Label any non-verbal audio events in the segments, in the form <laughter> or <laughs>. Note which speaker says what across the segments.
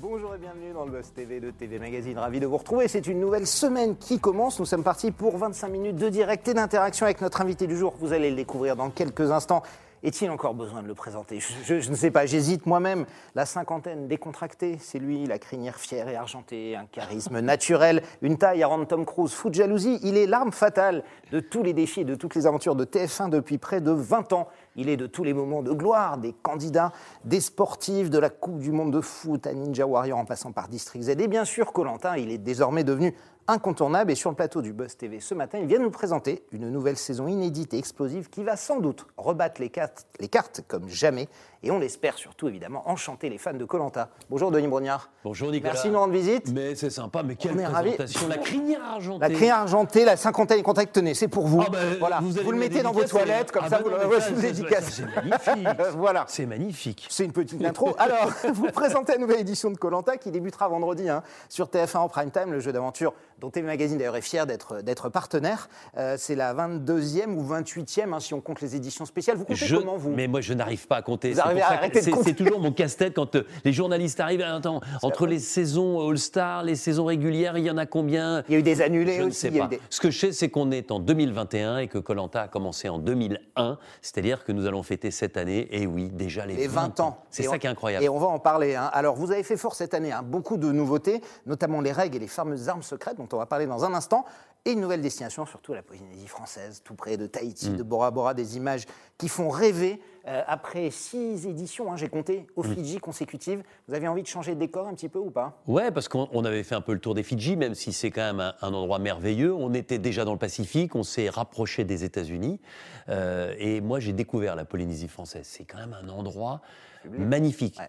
Speaker 1: Bonjour et bienvenue dans le Buzz TV de TV Magazine. Ravi de vous retrouver. C'est une nouvelle semaine qui commence. Nous sommes partis pour 25 minutes de direct et d'interaction avec notre invité du jour. Vous allez le découvrir dans quelques instants. Est-il encore besoin de le présenter? Je, ne sais pas, j'hésite moi-même. La cinquantaine décontractée, c'est lui, la crinière fière et argentée, un charisme <laughs> naturel, une taille à rendre Tom Cruise fou de jalousie. Il est l'arme fatale de tous les défis, de toutes les aventures de TF1 depuis près de 20 ans. Il est de tous les moments de gloire, des candidats, des sportifs, de la Coupe du Monde de foot à Ninja Warrior en passant par District Z. Et bien sûr, Colantin, il est désormais devenu incontournable. Et sur le plateau du Buzz TV ce matin, il vient nous présenter une nouvelle saison inédite et explosive qui va sans doute rebattre les cartes, les cartes comme jamais. Et on l'espère surtout, évidemment, enchanter les fans de Colanta. Bonjour Denis Brognard.
Speaker 2: Bonjour Nicolas.
Speaker 1: Merci de nous rendre visite.
Speaker 2: Mais c'est sympa, mais quelle présentation. La crinière argentée.
Speaker 1: La crinière argentée, la cinquantaine contracte, tenez, c'est pour vous.
Speaker 2: Ah bah,
Speaker 1: voilà.
Speaker 2: vous
Speaker 1: le
Speaker 2: me
Speaker 1: mettez dans vos toilettes, comme
Speaker 2: Ah
Speaker 1: ça,
Speaker 2: bah
Speaker 1: vous le ouais, dédicace.
Speaker 2: C'est magnifique. <laughs>
Speaker 1: voilà.
Speaker 2: C'est magnifique.
Speaker 1: C'est une petite intro. <laughs> Alors, vous présentez la nouvelle édition de Colanta qui débutera vendredi hein, sur TF1 en prime time, le jeu d'aventure dont TV Magazine d'ailleurs est fier d'être partenaire. Euh, c'est la 22e ou 28e hein, si on compte les éditions spéciales. Vous comptez
Speaker 2: Je-
Speaker 1: comment vous?
Speaker 2: mais moi, je n'arrive pas à compter. C'est toujours mon casse-tête quand euh, les journalistes arrivent. Attends, entre les saisons All-Star, les saisons régulières, il y en a combien?
Speaker 1: Il y a eu des annulés
Speaker 2: Je ne sais pas.
Speaker 1: des-
Speaker 2: Ce que je sais, c'est qu'on est en 2021 et que Colanta a commencé en 2001. C'est-à-dire que nous allons fêter cette année, et oui, déjà les,
Speaker 1: les 20 ans.
Speaker 2: C'est ça
Speaker 1: on-
Speaker 2: qui est incroyable.
Speaker 1: Et on va en parler. hein. Alors, vous avez fait fort cette année, hein, beaucoup de nouveautés, notamment les règles et les fameuses armes secrètes on va parler dans un instant, et une nouvelle destination, surtout la Polynésie française, tout près de Tahiti,
Speaker 2: Mm.
Speaker 1: de Bora Bora, des images qui font rêver. Euh, après six éditions, hein, j'ai compté, aux
Speaker 2: Mm.
Speaker 1: Fidji consécutives, vous avez envie de changer de décor un petit peu ou pas?
Speaker 2: Ouais, parce qu'on on avait fait un peu le tour des Fidji, même si c'est quand même un, un endroit merveilleux. On était déjà dans le Pacifique, on s'est rapproché des États-Unis. Euh, et moi, j'ai découvert la Polynésie française. C'est quand même un endroit magnifique.
Speaker 1: Ouais.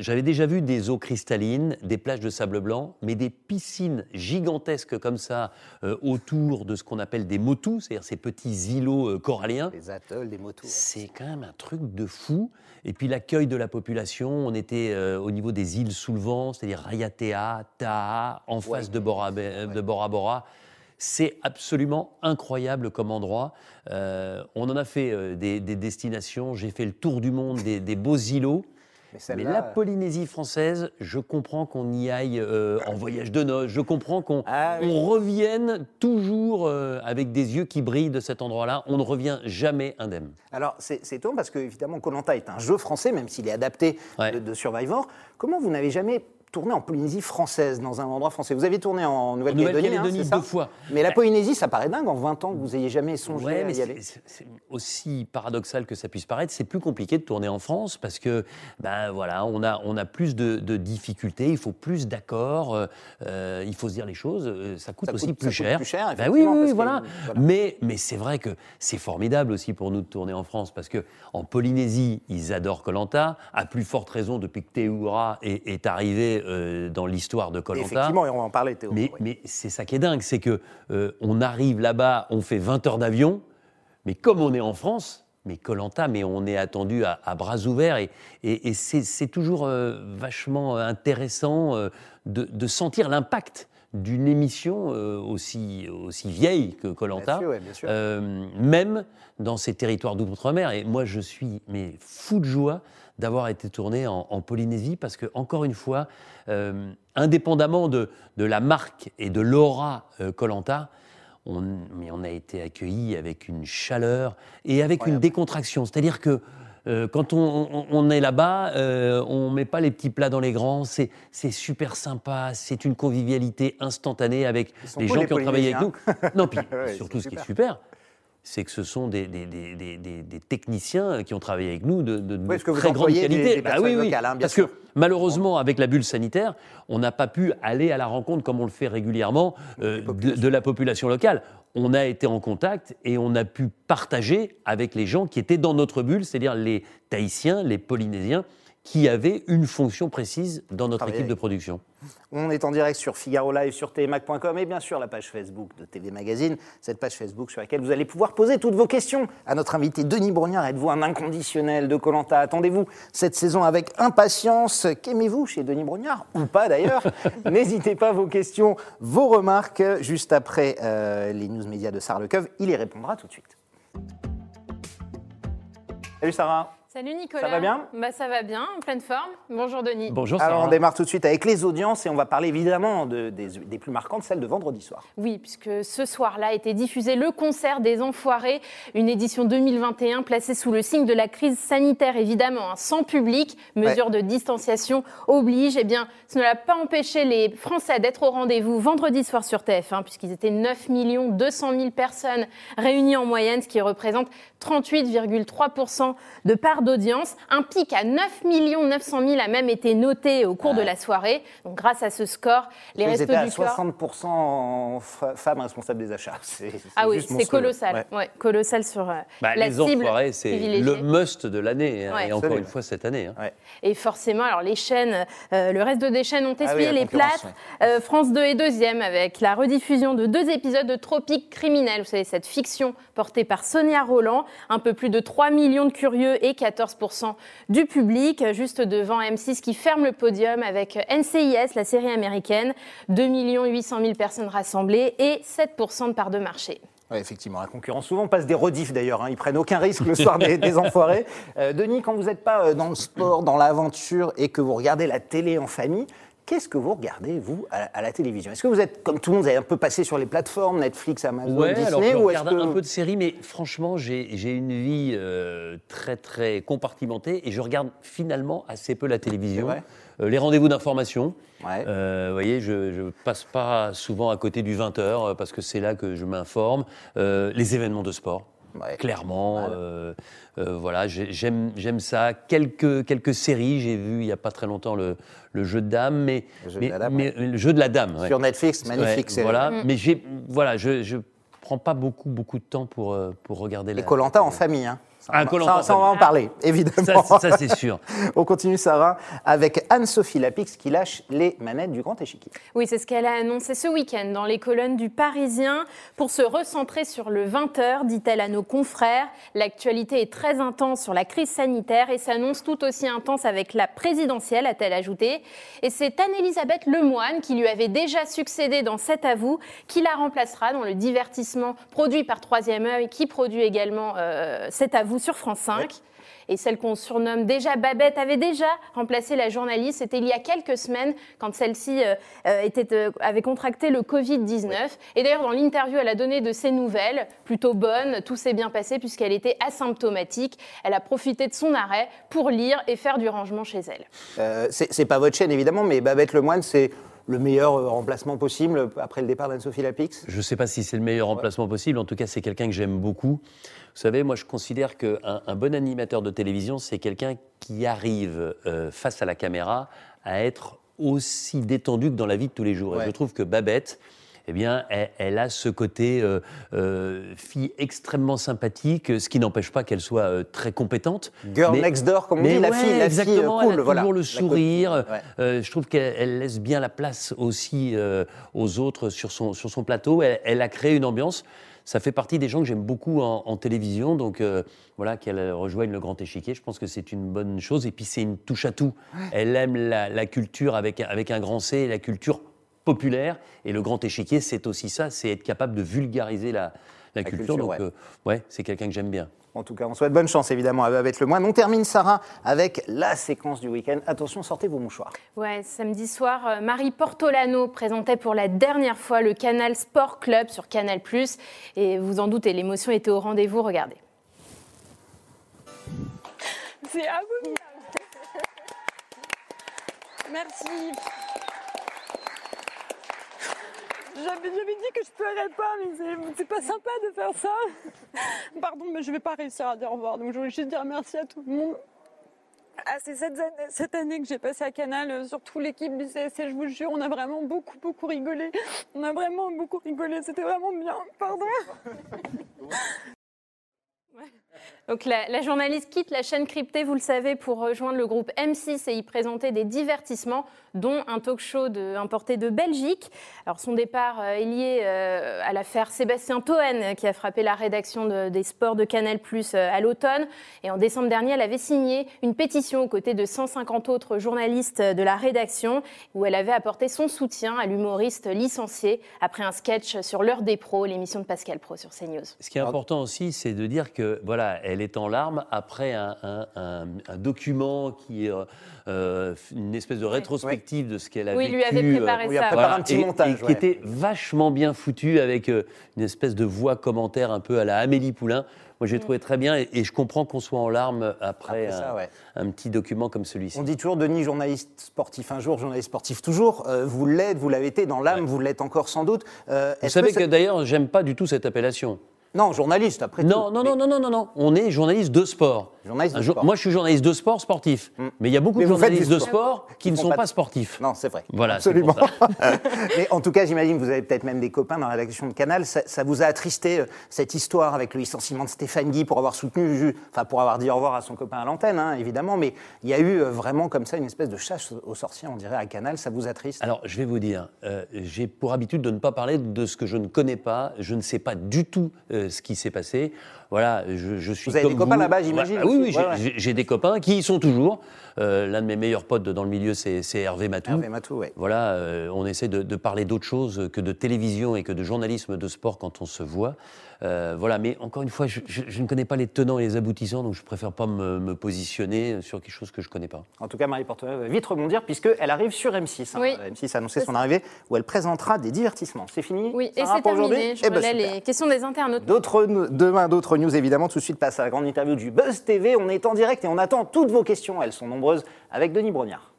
Speaker 2: J'avais déjà vu des eaux cristallines, des plages de sable blanc, mais des piscines gigantesques comme ça euh, autour de ce qu'on appelle des motus, c'est-à-dire ces petits îlots euh, coralliens.
Speaker 1: Les atolls, des motos. ouais.
Speaker 2: C'est quand même un truc de fou. Et puis l'accueil de la population, on était euh, au niveau des îles sous le vent, c'est-à-dire Rayatea, Taha, en face de Bora, de Bora Bora. C'est absolument incroyable comme endroit. Euh, on en a fait euh, des, des destinations. J'ai fait le tour du monde des, des beaux îlots.
Speaker 1: Mais
Speaker 2: la Polynésie française, je comprends qu'on y aille euh, en voyage de noces. Je comprends qu'on
Speaker 1: Ah oui.
Speaker 2: revienne toujours euh, avec des yeux qui brillent de cet endroit-là. On ne revient jamais indemne.
Speaker 1: Alors, c'est c'est étonnant parce que, évidemment, Colanta est un jeu français, même s'il est adapté
Speaker 2: Ouais.
Speaker 1: de, de Survivor. Comment vous n'avez jamais tourné en Polynésie française, dans un endroit français Vous avez tourné en Nouvelle-Calédonie, hein, c'est ça
Speaker 2: deux fois.
Speaker 1: Mais la Polynésie, ça paraît dingue en 20 ans que vous ayez jamais songé
Speaker 2: Ouais,
Speaker 1: à y aller.
Speaker 2: c'est- aussi paradoxal que ça puisse paraître, c'est plus compliqué de tourner en France parce que ben voilà, on a on a plus de, de difficultés, il faut plus d'accords, euh, euh, il faut se dire les choses, euh, ça coûte
Speaker 1: Ça
Speaker 2: aussi
Speaker 1: coûte-
Speaker 2: plus
Speaker 1: ça coûte
Speaker 2: cher.
Speaker 1: plus cher,
Speaker 2: Ben oui, oui, voilà.
Speaker 1: voilà.
Speaker 2: Mais mais c'est vrai que c'est formidable aussi pour nous de tourner en France parce que en Polynésie, ils adorent Colanta, à plus forte raison depuis que Théoura est, est arrivé euh, dans l'histoire de Colanta.
Speaker 1: Effectivement, et on va en parler, Théo.
Speaker 2: Mais,
Speaker 1: oui.
Speaker 2: mais c'est ça qui est dingue, c'est que euh, on arrive là-bas, on fait 20 heures d'avion, mais comme on est en France, mais Colanta, mais on est attendu à, à bras ouverts et, et- et c'est toujours euh, vachement intéressant de, de sentir l'impact d'une émission aussi, aussi vieille que Colanta,
Speaker 1: ouais,
Speaker 2: euh, même dans ces territoires d'outre-mer. Et moi, je suis mais fou de joie d'avoir été tourné en, en Polynésie parce que, encore une fois, euh, indépendamment de, de la marque et de l'aura Colanta, on, mais on a été accueillis avec une chaleur et avec une décontraction. C'est-à-dire que euh, quand on, on- on est là-bas, euh, on met pas les petits plats dans les grands. C'est super sympa. C'est une convivialité instantanée avec les gens
Speaker 1: les
Speaker 2: qui ont travaillé avec nous. Non, puis <laughs>
Speaker 1: Ouais,
Speaker 2: surtout ce qui est
Speaker 1: super.
Speaker 2: C'est que ce sont des, des- des- des- des- des techniciens qui ont travaillé avec nous de, de- de
Speaker 1: parce que vous
Speaker 2: très grande
Speaker 1: employez des-
Speaker 2: qualité.
Speaker 1: des
Speaker 2: Bah oui, oui.
Speaker 1: locales, hein,
Speaker 2: parce
Speaker 1: sûr.
Speaker 2: que malheureusement, avec la bulle sanitaire, on n'a pas pu aller à la rencontre comme on le fait régulièrement euh, de, de la population locale. On a été en contact et on a pu partager avec les gens qui étaient dans notre bulle, c'est-à-dire les Tahitiens, les Polynésiens, qui avaient une fonction précise dans notre équipe de production.
Speaker 1: On est en direct sur Figaro Live, sur tmac.com et bien sûr la page Facebook de TV Magazine, cette page Facebook sur laquelle vous allez pouvoir poser toutes vos questions à notre invité Denis Brognard. Êtes-vous un inconditionnel de Colanta? Attendez-vous cette saison avec impatience. Qu'aimez-vous chez Denis Brognard? Ou pas d'ailleurs <laughs> N'hésitez pas vos questions, vos remarques juste après euh, les news médias de Sarah Lecoeuf. Il y répondra tout de suite. Salut Sarah
Speaker 3: Salut Nicolas.
Speaker 1: Ça va bien
Speaker 3: bah, Ça va bien, en pleine forme. Bonjour Denis.
Speaker 2: Bonjour Sarah.
Speaker 1: Alors on démarre tout de suite avec les audiences et on va parler évidemment de- des, des plus marquantes, celles de vendredi soir.
Speaker 3: Oui, puisque ce soir-là a été diffusé le concert des Enfoirés, une édition 2021 placée sous le signe de la crise sanitaire, évidemment, hein, sans public, mesure de distanciation oblige. Eh bien, ce ne l'a pas empêché les Français d'être au rendez-vous vendredi soir sur TF1, puisqu'ils étaient 9 200 000 personnes réunies en moyenne, ce qui représente 38,3% de part d'audience. Un pic à 9 900 000 a même été noté au cours de la soirée. Donc, grâce à ce score, les
Speaker 1: Ils
Speaker 3: restos
Speaker 1: à
Speaker 3: du cœur...
Speaker 1: 60% en fa- femmes responsables des achats.
Speaker 3: Ah oui, c'est colossal.
Speaker 1: Ouais.
Speaker 3: Ouais, colossal sur euh,
Speaker 2: Bah,
Speaker 3: la
Speaker 2: les
Speaker 3: cible
Speaker 2: enfoirés, c'est le must de l'année, hein,
Speaker 3: Ouais.
Speaker 2: et encore
Speaker 1: Absolument.
Speaker 2: une fois cette année. hein.
Speaker 3: Et forcément, alors les chaînes, euh, le reste de des chaînes ont
Speaker 1: Ah
Speaker 3: essuyé
Speaker 1: oui,
Speaker 3: les plates. Euh, France 2 est deuxième avec la rediffusion de deux épisodes de Tropique criminel. Vous savez, cette fiction portée par Sonia Roland. Un peu plus de 3 millions de curieux et 14% du public. Juste devant M6 qui ferme le podium avec NCIS, la série américaine. 2 800 000 personnes rassemblées et 7% de part de marché.
Speaker 1: Effectivement, la concurrence souvent passe des redifs d'ailleurs. Hein. Ils prennent aucun risque le soir des, des enfoirés. Euh, Denis, quand vous n'êtes pas euh, dans le sport, dans l'aventure et que vous regardez la télé en famille, qu'est-ce que vous regardez, vous, à, à la télévision? Est-ce que vous êtes, comme tout le monde, vous avez un peu passé sur les plateformes, Netflix, Amazon,
Speaker 2: Ouais,
Speaker 1: Disney
Speaker 2: alors je
Speaker 1: ou
Speaker 2: regarde
Speaker 1: que...
Speaker 2: un peu de séries, mais franchement, j'ai une vie euh, très très compartimentée et je regarde finalement assez peu la télévision. Euh, les rendez-vous d'information.
Speaker 1: Ouais.
Speaker 2: Euh, vous voyez, je ne passe pas souvent à côté du 20h parce que c'est là que je m'informe. Les événements de sport.
Speaker 1: Ouais.
Speaker 2: Clairement,
Speaker 1: Mal.
Speaker 2: euh, euh, voilà, j'ai- j'aime j'aime ça. Quelques, quelques séries, j'ai vu il n'y a pas très longtemps le, le jeu de dames, mais,
Speaker 1: Le jeu de
Speaker 2: mais-
Speaker 1: la dame,
Speaker 2: mais- le jeu de la dame. ouais.
Speaker 1: Sur Netflix, magnifique
Speaker 2: Ouais,
Speaker 1: série.
Speaker 2: Voilà, mais j'ai, voilà, je, je prends pas beaucoup, beaucoup de temps pour, euh, pour regarder
Speaker 1: Et
Speaker 2: la.
Speaker 1: Colanta en famille. Hein. Ça,
Speaker 2: Ah,
Speaker 1: on va-
Speaker 2: Koh-Lanta
Speaker 1: ça-
Speaker 2: en
Speaker 1: ça, on va en parler, évidemment.
Speaker 2: Ça, c'est- ça, c'est sûr. <laughs>
Speaker 1: on continue, Sarah, avec Anne-Sophie Lapix qui lâche les manettes du grand échiquier.
Speaker 3: Oui, c'est ce qu'elle a annoncé ce week-end dans les colonnes du Parisien. Pour se recentrer sur le 20h, dit-elle à nos confrères, l'actualité est très intense sur la crise sanitaire et s'annonce tout aussi intense avec la présidentielle, a-t-elle ajouté. Et c'est Anne-Elisabeth Lemoine, qui lui avait déjà succédé dans cet avou, qui la remplacera dans le divertissement produit par Troisième œil, qui produit également euh, cet avou sur France 5. Et celle qu'on surnomme déjà Babette avait déjà remplacé la journaliste. C'était il y a quelques semaines quand celle-ci euh, euh, était, euh, avait contracté le Covid-19. Et d'ailleurs, dans l'interview, elle a donné de ses nouvelles, plutôt bonnes. Tout s'est bien passé puisqu'elle était asymptomatique. Elle a profité de son arrêt pour lire et faire du rangement chez elle.
Speaker 1: Euh, c'est c'est pas votre chaîne, évidemment, mais Babette Lemoine, c'est le meilleur euh, remplacement possible après le départ d'Anne-Sophie Lapix?
Speaker 2: Je ne sais pas si c'est le meilleur remplacement possible. En tout cas, c'est quelqu'un que j'aime beaucoup. Vous savez, moi, je considère qu'un un bon animateur de télévision, c'est quelqu'un qui arrive euh, face à la caméra à être aussi détendu que dans la vie de tous les jours.
Speaker 1: Ouais.
Speaker 2: Et je trouve que Babette, eh bien, elle, elle a ce côté euh, euh, fille extrêmement sympathique, ce qui n'empêche pas qu'elle soit euh, très compétente.
Speaker 1: Girl
Speaker 2: Mais-
Speaker 1: next door, comme on
Speaker 2: mais
Speaker 1: dit, la
Speaker 2: ouais,
Speaker 1: fille, la fille
Speaker 2: exactement,
Speaker 1: cool,
Speaker 2: elle a
Speaker 1: voilà.
Speaker 2: toujours le sourire.
Speaker 1: ouais.
Speaker 2: Je trouve qu'elle elle laisse bien la place aussi aux autres sur son, sur son plateau. Elle, elle a créé une ambiance. Ça fait partie des gens que j'aime beaucoup en, en télévision. Donc euh, voilà, qu'elle rejoigne le grand échiquier, je pense que c'est une bonne chose. Et puis c'est une touche à tout. Elle aime la, la culture avec, avec un grand C, la culture populaire. Et le grand échiquier, c'est aussi ça, c'est être capable de vulgariser la, la culture.
Speaker 1: culture,
Speaker 2: Donc
Speaker 1: ouais.
Speaker 2: euh, ouais, c'est quelqu'un que j'aime bien.
Speaker 1: En tout cas, on souhaite bonne chance évidemment à Babette Lemoine. On termine, Sarah, avec la séquence du week-end. Attention, sortez vos mouchoirs.
Speaker 3: Ouais, samedi soir, euh, Marie Portolano présentait pour la dernière fois le canal Sport Club sur Canal+. Et vous en doutez, l'émotion était au rendez-vous. Regardez.
Speaker 4: C'est abominable. Merci. J'avais dit que je pleurais pas, mais c'est- pas sympa de faire ça. <laughs> Pardon, mais je vais pas réussir à dire au revoir. Donc je voulais juste dire merci à tout le monde. Ah, c'est cette, année- que j'ai passé à Canal, euh, surtout l'équipe du CSC, je vous jure, on a vraiment beaucoup, beaucoup rigolé. On a vraiment beaucoup rigolé, c'était vraiment bien. Pardon. <laughs>
Speaker 3: Donc la, la journaliste quitte la chaîne cryptée, vous le savez, pour rejoindre le groupe M6 et y présenter des divertissements, dont un talk show importé de Belgique. Alors son départ euh, est lié euh, à l'affaire Sébastien Toen, qui a frappé la rédaction de- des sports de Canal Plus à l'automne. Et en décembre dernier, elle avait signé une pétition aux côtés de 150 autres journalistes de la rédaction, où elle avait apporté son soutien à l'humoriste licencié après un sketch sur l'heure des pros, l'émission de Pascal Pro sur CNews.
Speaker 2: Ce qui est important aussi, c'est de dire que voilà, elle est en larmes après un, un- un- un document qui est euh, euh, une espèce de rétrospective de ce qu'elle a
Speaker 3: Oui,
Speaker 2: vécu.
Speaker 3: lui avait
Speaker 2: euh,
Speaker 3: préparé
Speaker 1: oui,
Speaker 3: ça.
Speaker 1: un petit
Speaker 2: et,
Speaker 1: montage,
Speaker 2: et qui était vachement bien foutu avec euh, une espèce de voix commentaire un peu à la Amélie Poulain. Moi, j'ai trouvé très bien et, et je comprends qu'on soit en larmes après,
Speaker 1: Après ça,
Speaker 2: un,
Speaker 1: ouais.
Speaker 2: un petit document comme celui-ci.
Speaker 1: On dit toujours Denis, journaliste sportif un jour, journaliste sportif toujours. Euh, vous l'êtes, vous l'avez été dans l'âme, vous l'êtes encore sans doute. Euh,
Speaker 2: Vous savez que,
Speaker 1: c'est-
Speaker 2: d'ailleurs, j'aime pas du tout cette appellation.
Speaker 1: Non, journaliste, après
Speaker 2: Non,
Speaker 1: tout.
Speaker 2: non, non, non, non, non, non. On est journaliste de sport.
Speaker 1: Journaliste de sport.
Speaker 2: Moi, je suis journaliste de sport sportif. Mais il y a beaucoup
Speaker 1: Mais
Speaker 2: de journalistes de
Speaker 1: sport.
Speaker 2: qui ne sont
Speaker 1: pas de-
Speaker 2: sportifs.
Speaker 1: Non, c'est vrai.
Speaker 2: Voilà,
Speaker 1: absolument.
Speaker 2: pour <laughs>
Speaker 1: Mais en tout cas, j'imagine que vous avez peut-être même des copains dans la rédaction de Canal. Ça, ça vous a attristé euh, cette histoire avec le licenciement de Stéphane Guy pour avoir soutenu, enfin pour avoir dit au revoir à son copain à l'antenne, hein, évidemment. Mais il y a eu euh, vraiment comme ça une espèce de chasse aux sorciers, on dirait, à Canal. Ça vous attriste?
Speaker 2: Alors, je vais vous dire, euh, j'ai pour habitude de ne pas parler de ce que je ne connais pas. Je ne sais pas du tout euh, ce qui s'est passé. Voilà, je, je suis
Speaker 1: Vous avez
Speaker 2: comme
Speaker 1: des copains là-bas, j'imagine.
Speaker 2: Ah oui, oui,
Speaker 1: Ouais,
Speaker 2: j'ai-
Speaker 1: ouais.
Speaker 2: j'ai j'ai des copains qui y sont toujours. Euh, L'un de mes meilleurs potes dans le milieu, c'est c'est Hervé Matou.
Speaker 1: Hervé Matou, ouais.
Speaker 2: Voilà, euh, on essaie de, de parler d'autre chose que de télévision et que de journalisme de sport quand on se voit. Euh, voilà, mais encore une fois, je, je- je ne connais pas les tenants et les aboutissants, donc je préfère pas me, me positionner sur quelque chose que je connais pas.
Speaker 1: En tout cas, Marie Portelet va vite rebondir puisqu'elle arrive sur M6. hein.
Speaker 3: Oui.
Speaker 1: M6 a annoncé
Speaker 3: C'est
Speaker 1: son
Speaker 3: ça.
Speaker 1: arrivée où elle présentera des divertissements. C'est fini
Speaker 3: Oui, et c'est terminé. Je
Speaker 1: Eh ben,
Speaker 3: les questions des internautes.
Speaker 1: D'autres, demain, d'autres news évidemment. Tout de suite, passe à la grande interview du Buzz TV. On est en direct et on attend toutes vos questions. Elles sont nombreuses avec Denis Brognard.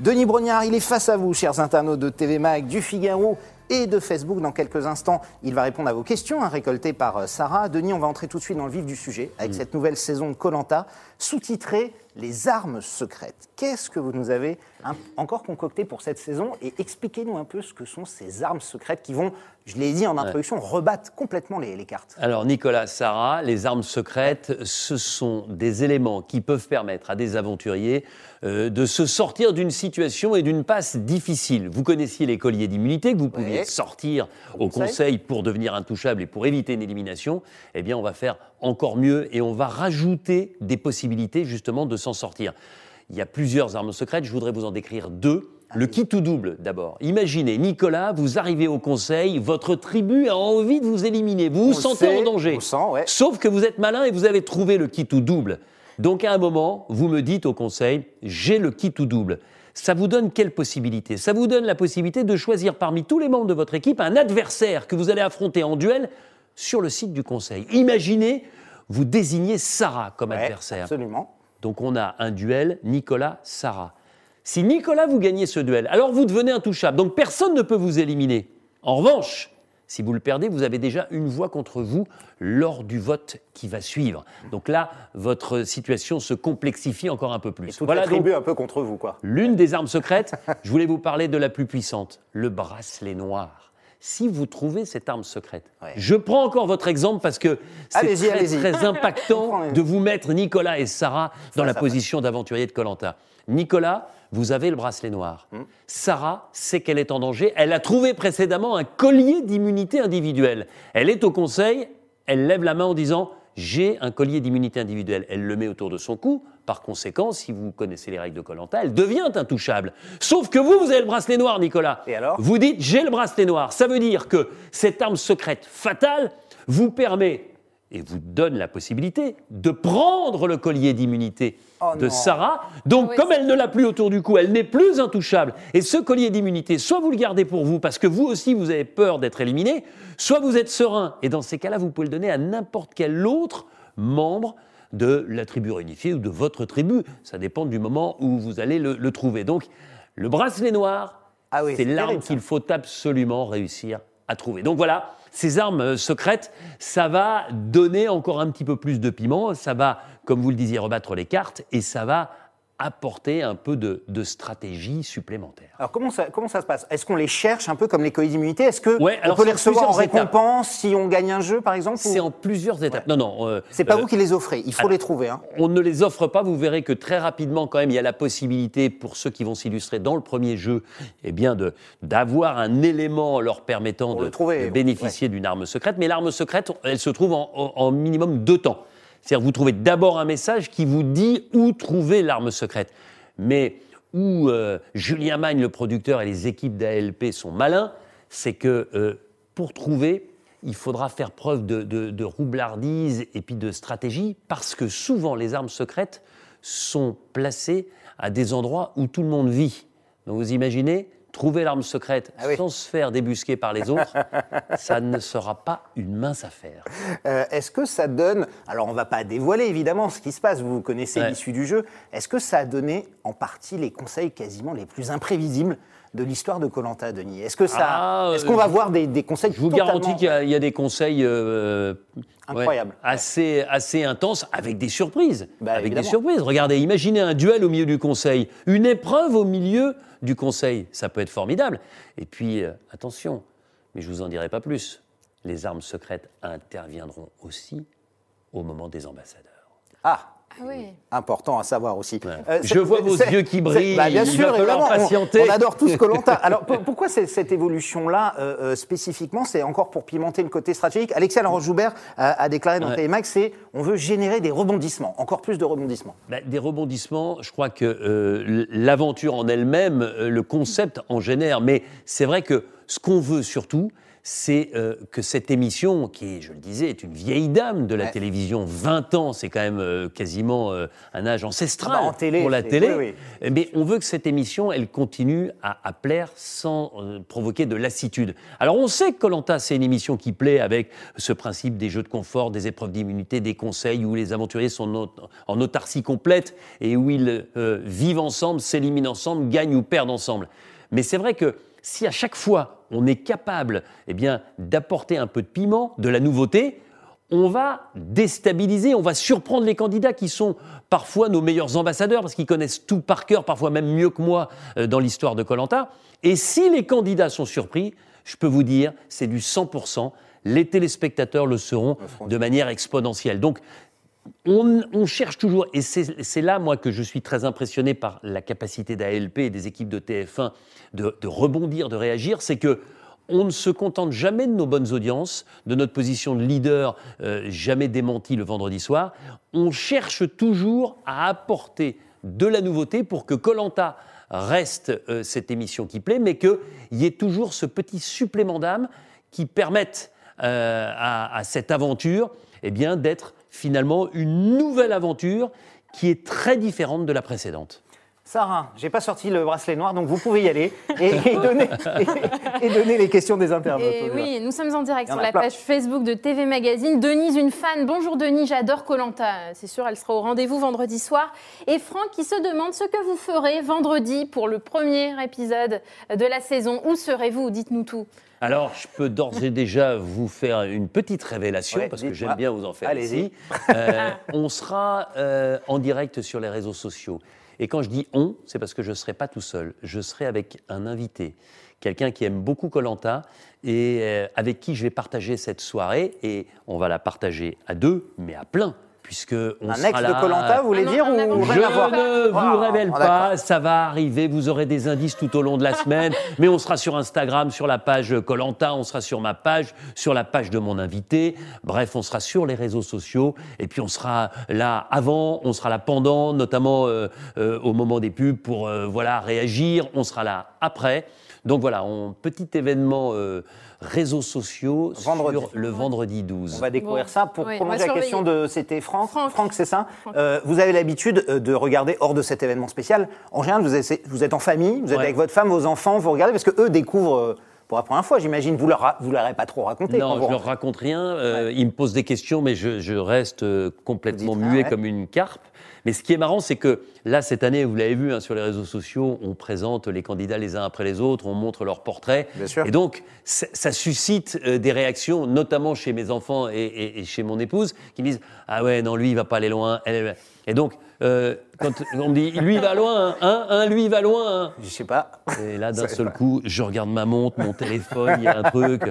Speaker 1: Denis Brognard, il est face à vous, chers internautes de TV Mag, du Figaro et de Facebook. Dans quelques instants, il va répondre à vos questions hein, récoltées par euh, Sarah. Denis, on va entrer tout de suite dans le vif du sujet avec cette nouvelle saison de Colanta, sous-titrée Les armes secrètes. Qu'est-ce que vous nous avez hein, encore concocté pour cette saison Et expliquez-nous un peu ce que sont ces armes secrètes qui vont, je l'ai dit en introduction, rebattre complètement les, les cartes.
Speaker 2: Alors Nicolas, Sarah, les armes secrètes, ce sont des éléments qui peuvent permettre à des aventuriers euh, de se sortir d'une situation et d'une passe difficile. Vous connaissiez les colliers d'immunité que vous pouviez
Speaker 1: Ouais.
Speaker 2: sortir
Speaker 1: Au
Speaker 2: au
Speaker 1: conseil.
Speaker 2: conseil pour devenir intouchable et pour éviter une élimination. Eh bien, on va faire encore mieux et on va rajouter des possibilités justement de s'en sortir. Il y a plusieurs armes secrètes, je voudrais vous en décrire deux. Le kit ou double d'abord. Imaginez, Nicolas, vous arrivez au conseil, votre tribu a envie de vous éliminer, vous vous
Speaker 1: On
Speaker 2: sentez
Speaker 1: sait,
Speaker 2: en danger.
Speaker 1: on sent, ouais.
Speaker 2: Sauf que vous êtes malin et vous avez trouvé le kit ou double. Donc à un moment, vous me dites au conseil, j'ai le kit ou double. Ça vous donne quelle possibilité? Ça vous donne la possibilité de choisir parmi tous les membres de votre équipe un adversaire que vous allez affronter en duel sur le site du conseil. Imaginez, vous désignez Sarah comme
Speaker 1: Ouais,
Speaker 2: adversaire.
Speaker 1: Absolument.
Speaker 2: Donc on a un duel Nicolas-Sarah. Si Nicolas, vous gagnez ce duel, alors vous devenez intouchable. Donc personne ne peut vous éliminer. En revanche, si vous le perdez, vous avez déjà une voix contre vous lors du vote qui va suivre. Donc là, votre situation se complexifie encore un peu
Speaker 1: Et
Speaker 2: plus.
Speaker 1: toute
Speaker 2: Voilà
Speaker 1: la
Speaker 2: donc
Speaker 1: tribu un peu contre vous, quoi.
Speaker 2: l'une des armes secrètes. Je voulais vous parler de la plus puissante, le bracelet noir. Si vous trouvez cette arme secrète,
Speaker 1: Ouais.
Speaker 2: je prends encore votre exemple parce que c'est très, très <laughs> impactant de vous mettre Nicolas et Sarah dans la
Speaker 1: ça
Speaker 2: position d'aventurier de Colanta. Nicolas, vous avez le bracelet noir.
Speaker 1: Hmm.
Speaker 2: Sarah sait qu'elle est en danger. Elle a trouvé précédemment un collier d'immunité individuelle. Elle est au conseil. Elle lève la main en disant j'ai un collier d'immunité individuelle. Elle le met autour de son cou. Par conséquent, si vous connaissez les règles de Colanta, elle devient intouchable. Sauf que vous, vous avez le bracelet noir, Nicolas.
Speaker 1: Et alors?
Speaker 2: Vous dites j'ai le bracelet noir. Ça veut dire que cette arme secrète fatale vous permet et vous donne la possibilité de prendre le collier d'immunité
Speaker 1: Oh
Speaker 2: de
Speaker 1: non.
Speaker 2: Sarah. Donc,
Speaker 3: Oui,
Speaker 2: comme elle ne l'a plus autour du cou, elle n'est plus intouchable. Et ce collier d'immunité, soit vous le gardez pour vous parce que vous aussi vous avez peur d'être éliminé, soit vous êtes serein. Et dans ces cas-là, vous pouvez le donner à n'importe quel autre membre de la tribu réunifiée ou de votre tribu. Ça dépend du moment où vous allez le, le trouver. Donc, le bracelet noir,
Speaker 1: Ah oui,
Speaker 2: c'est l'arme qu'il faut absolument réussir à trouver. Donc voilà, ces armes euh, secrètes, ça va donner encore un petit peu plus de piment, ça va, comme vous le disiez, rebattre les cartes et ça va apporter un peu de, de stratégie supplémentaire.
Speaker 1: Alors comment ça, comment ça se passe? Est-ce qu'on les cherche un peu comme les colis d'immunité? Est-ce que
Speaker 2: Ouais,
Speaker 1: peut les recevoir en
Speaker 2: étapes.
Speaker 1: récompense si on gagne un jeu, par exemple ou-
Speaker 2: C'est en plusieurs étapes. Non, non. euh,
Speaker 1: C'est pas
Speaker 2: euh,
Speaker 1: vous qui les offrez, il faut
Speaker 2: alors,
Speaker 1: les trouver. hein.
Speaker 2: On ne les offre pas. Vous verrez que très rapidement, quand même, il y a la possibilité pour ceux qui vont s'illustrer dans le premier jeu, eh bien, de d'avoir un élément leur permettant de,
Speaker 1: le trouver,
Speaker 2: de bénéficier d'une arme secrète. Mais l'arme secrète, elle se trouve en, en- en minimum deux temps. C'est-à-dire, vous trouvez d'abord un message qui vous dit où trouver l'arme secrète. Mais où euh, Julien Magne, le producteur, et les équipes d'ALP sont malins, c'est que euh, pour trouver, il faudra faire preuve de, de- de roublardise et puis de stratégie, parce que souvent les armes secrètes sont placées à des endroits où tout le monde vit. Donc vous imaginez, trouver l'arme secrète
Speaker 1: Ah oui.
Speaker 2: sans se faire débusquer par les autres, <laughs> ça ne sera pas une mince affaire.
Speaker 1: Euh, Est-ce que ça donne, alors on va pas dévoiler évidemment ce qui se passe, vous connaissez
Speaker 2: Ouais.
Speaker 1: l'issue du jeu, est-ce que ça a donné en partie les conseils quasiment les plus imprévisibles de l'histoire de Colanta, Denis Est-ce que ça,
Speaker 2: Ah,
Speaker 1: est-ce qu'on va voir des, des conseils
Speaker 2: Je vous
Speaker 1: totalement-
Speaker 2: garantis qu'il y, a- il y a des conseils euh, ouais,
Speaker 1: Incroyables.
Speaker 2: assez, assez intenses, avec des surprises.
Speaker 1: Bah,
Speaker 2: avec
Speaker 1: évidemment.
Speaker 2: des surprises. Regardez, imaginez un duel au milieu du conseil, une épreuve au milieu du conseil. Ça peut être formidable. Et puis, euh, attention, mais je vous en dirai pas plus. Les armes secrètes interviendront aussi au moment des ambassadeurs.
Speaker 1: Ah
Speaker 3: oui.
Speaker 1: important à savoir aussi.
Speaker 2: Ouais.
Speaker 1: Euh,
Speaker 2: Je vois vos yeux qui brillent,
Speaker 1: bah, bien
Speaker 2: il
Speaker 1: sûr,
Speaker 2: va
Speaker 1: évidemment, on-
Speaker 2: patienter.
Speaker 1: On, adore tous <laughs> Colanta. Alors pour- pourquoi cette évolution-là euh, euh, spécifiquement C'est encore pour pimenter le côté stratégique. Alexia Laroche-Joubert a, a déclaré dans
Speaker 2: Ouais.
Speaker 1: TMAX, c'est on veut générer des rebondissements, encore plus de rebondissements.
Speaker 2: Bah, des rebondissements, je crois que euh, l'aventure en elle-même, euh, le concept en génère, mais c'est vrai que ce qu'on veut surtout, c'est euh, que cette émission, qui, je le disais, est une vieille dame de la
Speaker 1: Ouais.
Speaker 2: télévision, 20 ans, c'est quand même euh, quasiment euh, un âge ancestral
Speaker 1: Ah bah, en télé,
Speaker 2: pour la télé.
Speaker 1: oui, oui.
Speaker 2: Mais on veut que cette émission, elle continue à, à plaire sans provoquer de lassitude. Alors on sait que Colanta, c'est une émission qui plaît avec ce principe des jeux de confort, des épreuves d'immunité, des conseils où les aventuriers sont en aut- en autarcie complète et où ils vivent ensemble, s'éliminent ensemble, gagnent ou perdent ensemble. Mais c'est vrai que si à chaque fois on est capable eh bien, d'apporter un peu de piment, de la nouveauté, on va déstabiliser, on va surprendre les candidats qui sont parfois nos meilleurs ambassadeurs parce qu'ils connaissent tout par cœur, parfois même mieux que moi euh, dans l'histoire de Colanta. Et si les candidats sont surpris, je peux vous dire, c'est du 100%. Les téléspectateurs le seront de manière exponentielle. Donc, on, cherche toujours, et c'est là, moi, que je suis très impressionné par la capacité d'ALP et des équipes de TF1 de, rebondir, de réagir, c'est que on ne se contente jamais de nos bonnes audiences, de notre position de leader euh, jamais démentie le vendredi soir. On cherche toujours à apporter de la nouveauté pour que Colanta reste euh, cette émission qui plaît, mais qu'il y ait toujours ce petit supplément d'âme qui permette euh, à, à cette aventure eh bien, d'être finalement une nouvelle aventure qui est très différente de la précédente.
Speaker 1: Sarah, j'ai pas sorti le bracelet noir, donc vous pouvez y aller et, et donner, et, et donner les questions des internautes.
Speaker 3: Et oui, nous sommes en direct
Speaker 1: en
Speaker 3: sur la
Speaker 1: plein.
Speaker 3: page Facebook de TV Magazine. Denise, une fan. Bonjour Denise, j'adore Colanta. C'est sûr, elle sera au rendez-vous vendredi soir. Et Franck qui se demande ce que vous ferez vendredi pour le premier épisode de la saison. Où serez-vous? Dites-nous tout.
Speaker 2: Alors, je peux d'ores et déjà vous faire une petite révélation,
Speaker 1: Ouais,
Speaker 2: parce que j'aime bien vous en faire
Speaker 1: Allez-y.
Speaker 2: Euh, on sera euh, en direct sur les réseaux sociaux. Et quand je dis on, c'est parce que je ne serai pas tout seul. Je serai avec un invité, quelqu'un qui aime beaucoup Colanta et euh, avec qui je vais partager cette soirée. Et on va la partager à deux, mais à plein, puisque on
Speaker 1: Un
Speaker 2: sera
Speaker 1: ex
Speaker 2: là-
Speaker 1: de Colanta, vous voulez
Speaker 3: Ah non,
Speaker 1: dire
Speaker 3: un
Speaker 1: ou
Speaker 2: je ne vous
Speaker 1: Ah,
Speaker 2: révèle pas, ça va arriver, vous aurez des indices tout au long de la <laughs> semaine, mais on sera sur Instagram, sur la page Colanta, on sera sur ma page, sur la page de mon invité, bref, on sera sur les réseaux sociaux, et puis on sera là avant, on sera là pendant, notamment euh, euh, au moment des pubs pour euh, voilà réagir, on sera là après. Donc voilà, on, petit événement euh, réseaux sociaux
Speaker 1: Vendredi.
Speaker 2: sur le vendredi 12.
Speaker 1: On va découvrir
Speaker 3: Bon.
Speaker 1: ça. Pour
Speaker 3: Oui,
Speaker 1: prolonger la question de. C'était Franck
Speaker 3: Franck.
Speaker 1: c'est ça
Speaker 3: Franck.
Speaker 1: Euh, Vous avez l'habitude euh, de regarder hors de cet événement spécial. En général, vous êtes, vous êtes en famille, vous êtes
Speaker 2: Ouais.
Speaker 1: avec votre femme, vos enfants, vous regardez, parce que eux découvrent euh, pour la première fois, j'imagine. Vous leur, vous leur avez pas trop raconté.
Speaker 2: Non, je leur raconte rien. euh, Ils me posent des questions, mais je, je reste complètement muet
Speaker 1: ouais.
Speaker 2: comme une carpe. Mais ce qui est marrant, c'est que là, cette année, vous l'avez vu hein, sur les réseaux sociaux, on présente les candidats les uns après les autres, on montre leurs portraits.
Speaker 1: Bien sûr.
Speaker 2: Et donc, ça, suscite euh, des réactions, notamment chez mes enfants et, et- et chez mon épouse, qui me disent Ah ouais, non, lui, il va pas aller loin. Elle, elle- Et donc, euh, quand on me dit lui il va loin, hein, hein, lui il va loin. hein.
Speaker 1: Je sais pas.
Speaker 2: Et là, d'un seul coup, je regarde ma montre, mon téléphone, il y a un truc.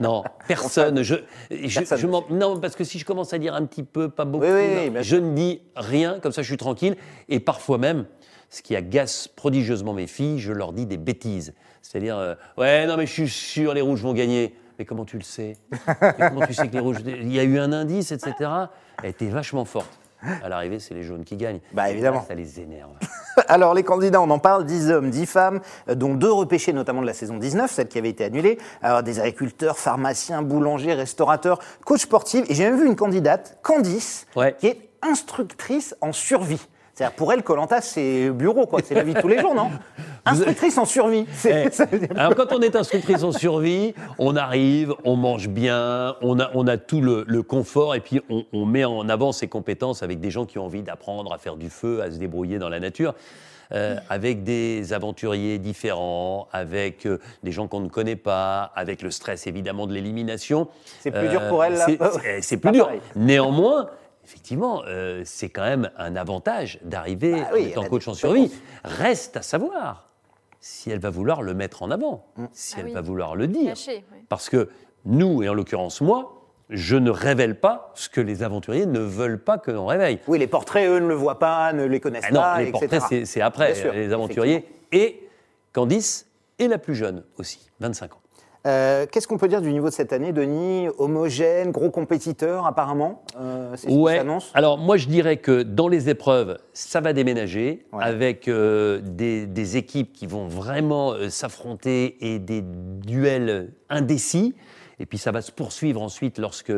Speaker 2: Non, personne. Je, je,
Speaker 1: Personne.
Speaker 2: je m'en- non, parce que si je commence à dire un petit peu, pas beaucoup,
Speaker 1: Oui, oui, oui,
Speaker 2: non,
Speaker 1: bien
Speaker 2: je ne dis rien, comme ça je suis tranquille. Et parfois même, ce qui agace prodigieusement mes filles, je leur dis des bêtises. C'est-à-dire, euh, ouais, non, mais je suis sûr, les rouges vont gagner. Mais comment tu le sais? Mais Comment tu sais que les rouges. Il y a eu un indice, etc. Elle était vachement forte. À l'arrivée, c'est les jaunes qui gagnent.
Speaker 1: Bah, évidemment.
Speaker 2: là, ça les énerve. <laughs>
Speaker 1: Alors, les candidats, on en parle 10 hommes, 10 femmes, euh, dont deux repêchés, notamment de la saison 19, celle qui avait été annulée. Alors, des agriculteurs, pharmaciens, boulangers, restaurateurs, coachs sportifs. Et j'ai même vu une candidate, Candice,
Speaker 2: Ouais.
Speaker 1: qui est instructrice en survie. C'est-à-dire, pour elle, Colanta, c'est bureau, quoi. C'est la vie de tous les jours, non <laughs> Instructrice en survie.
Speaker 2: Eh, Alors quand on est instructrice en survie, on arrive, on mange bien, on a, on a tout le, le confort et puis on, on met en avant ses compétences avec des gens qui ont envie d'apprendre à faire du feu, à se débrouiller dans la nature. euh, avec des aventuriers différents, avec euh, des gens qu'on ne connaît pas, avec le stress évidemment de l'élimination.
Speaker 1: C'est plus dur pour elle, là
Speaker 2: c'est- <laughs> plus dur.
Speaker 1: pareil.
Speaker 2: Néanmoins, effectivement, euh, c'est quand même un avantage d'arriver
Speaker 1: Bah
Speaker 2: en
Speaker 1: oui, a
Speaker 2: coach en survie. Reste à savoir si elle va vouloir le mettre en avant,
Speaker 1: Mm.
Speaker 2: si
Speaker 3: Ah
Speaker 2: elle
Speaker 3: oui.
Speaker 2: va vouloir le dire.
Speaker 3: Caché.
Speaker 2: Parce que nous, et en l'occurrence moi, je ne révèle pas ce que les aventuriers ne veulent pas que l'on réveille.
Speaker 1: Oui, les portraits, eux, ne le voient pas, ne les connaissent
Speaker 2: Ah non,
Speaker 1: pas,
Speaker 2: les
Speaker 1: etc.
Speaker 2: portraits, c'est- après,
Speaker 1: sûr,
Speaker 2: les aventuriers. Et Candice est la plus jeune aussi, 25 ans.
Speaker 1: Euh, Qu'est-ce qu'on peut dire du niveau de cette année, Denis? Homogène, gros compétiteur, apparemment Euh, C'est ce qui
Speaker 2: Ouais.
Speaker 1: s'annonce?
Speaker 2: Alors moi je dirais que dans les épreuves, ça va déménager
Speaker 1: Ouais.
Speaker 2: avec euh, des, des équipes qui vont vraiment s'affronter et des duels indécis. Et puis ça va se poursuivre ensuite lorsque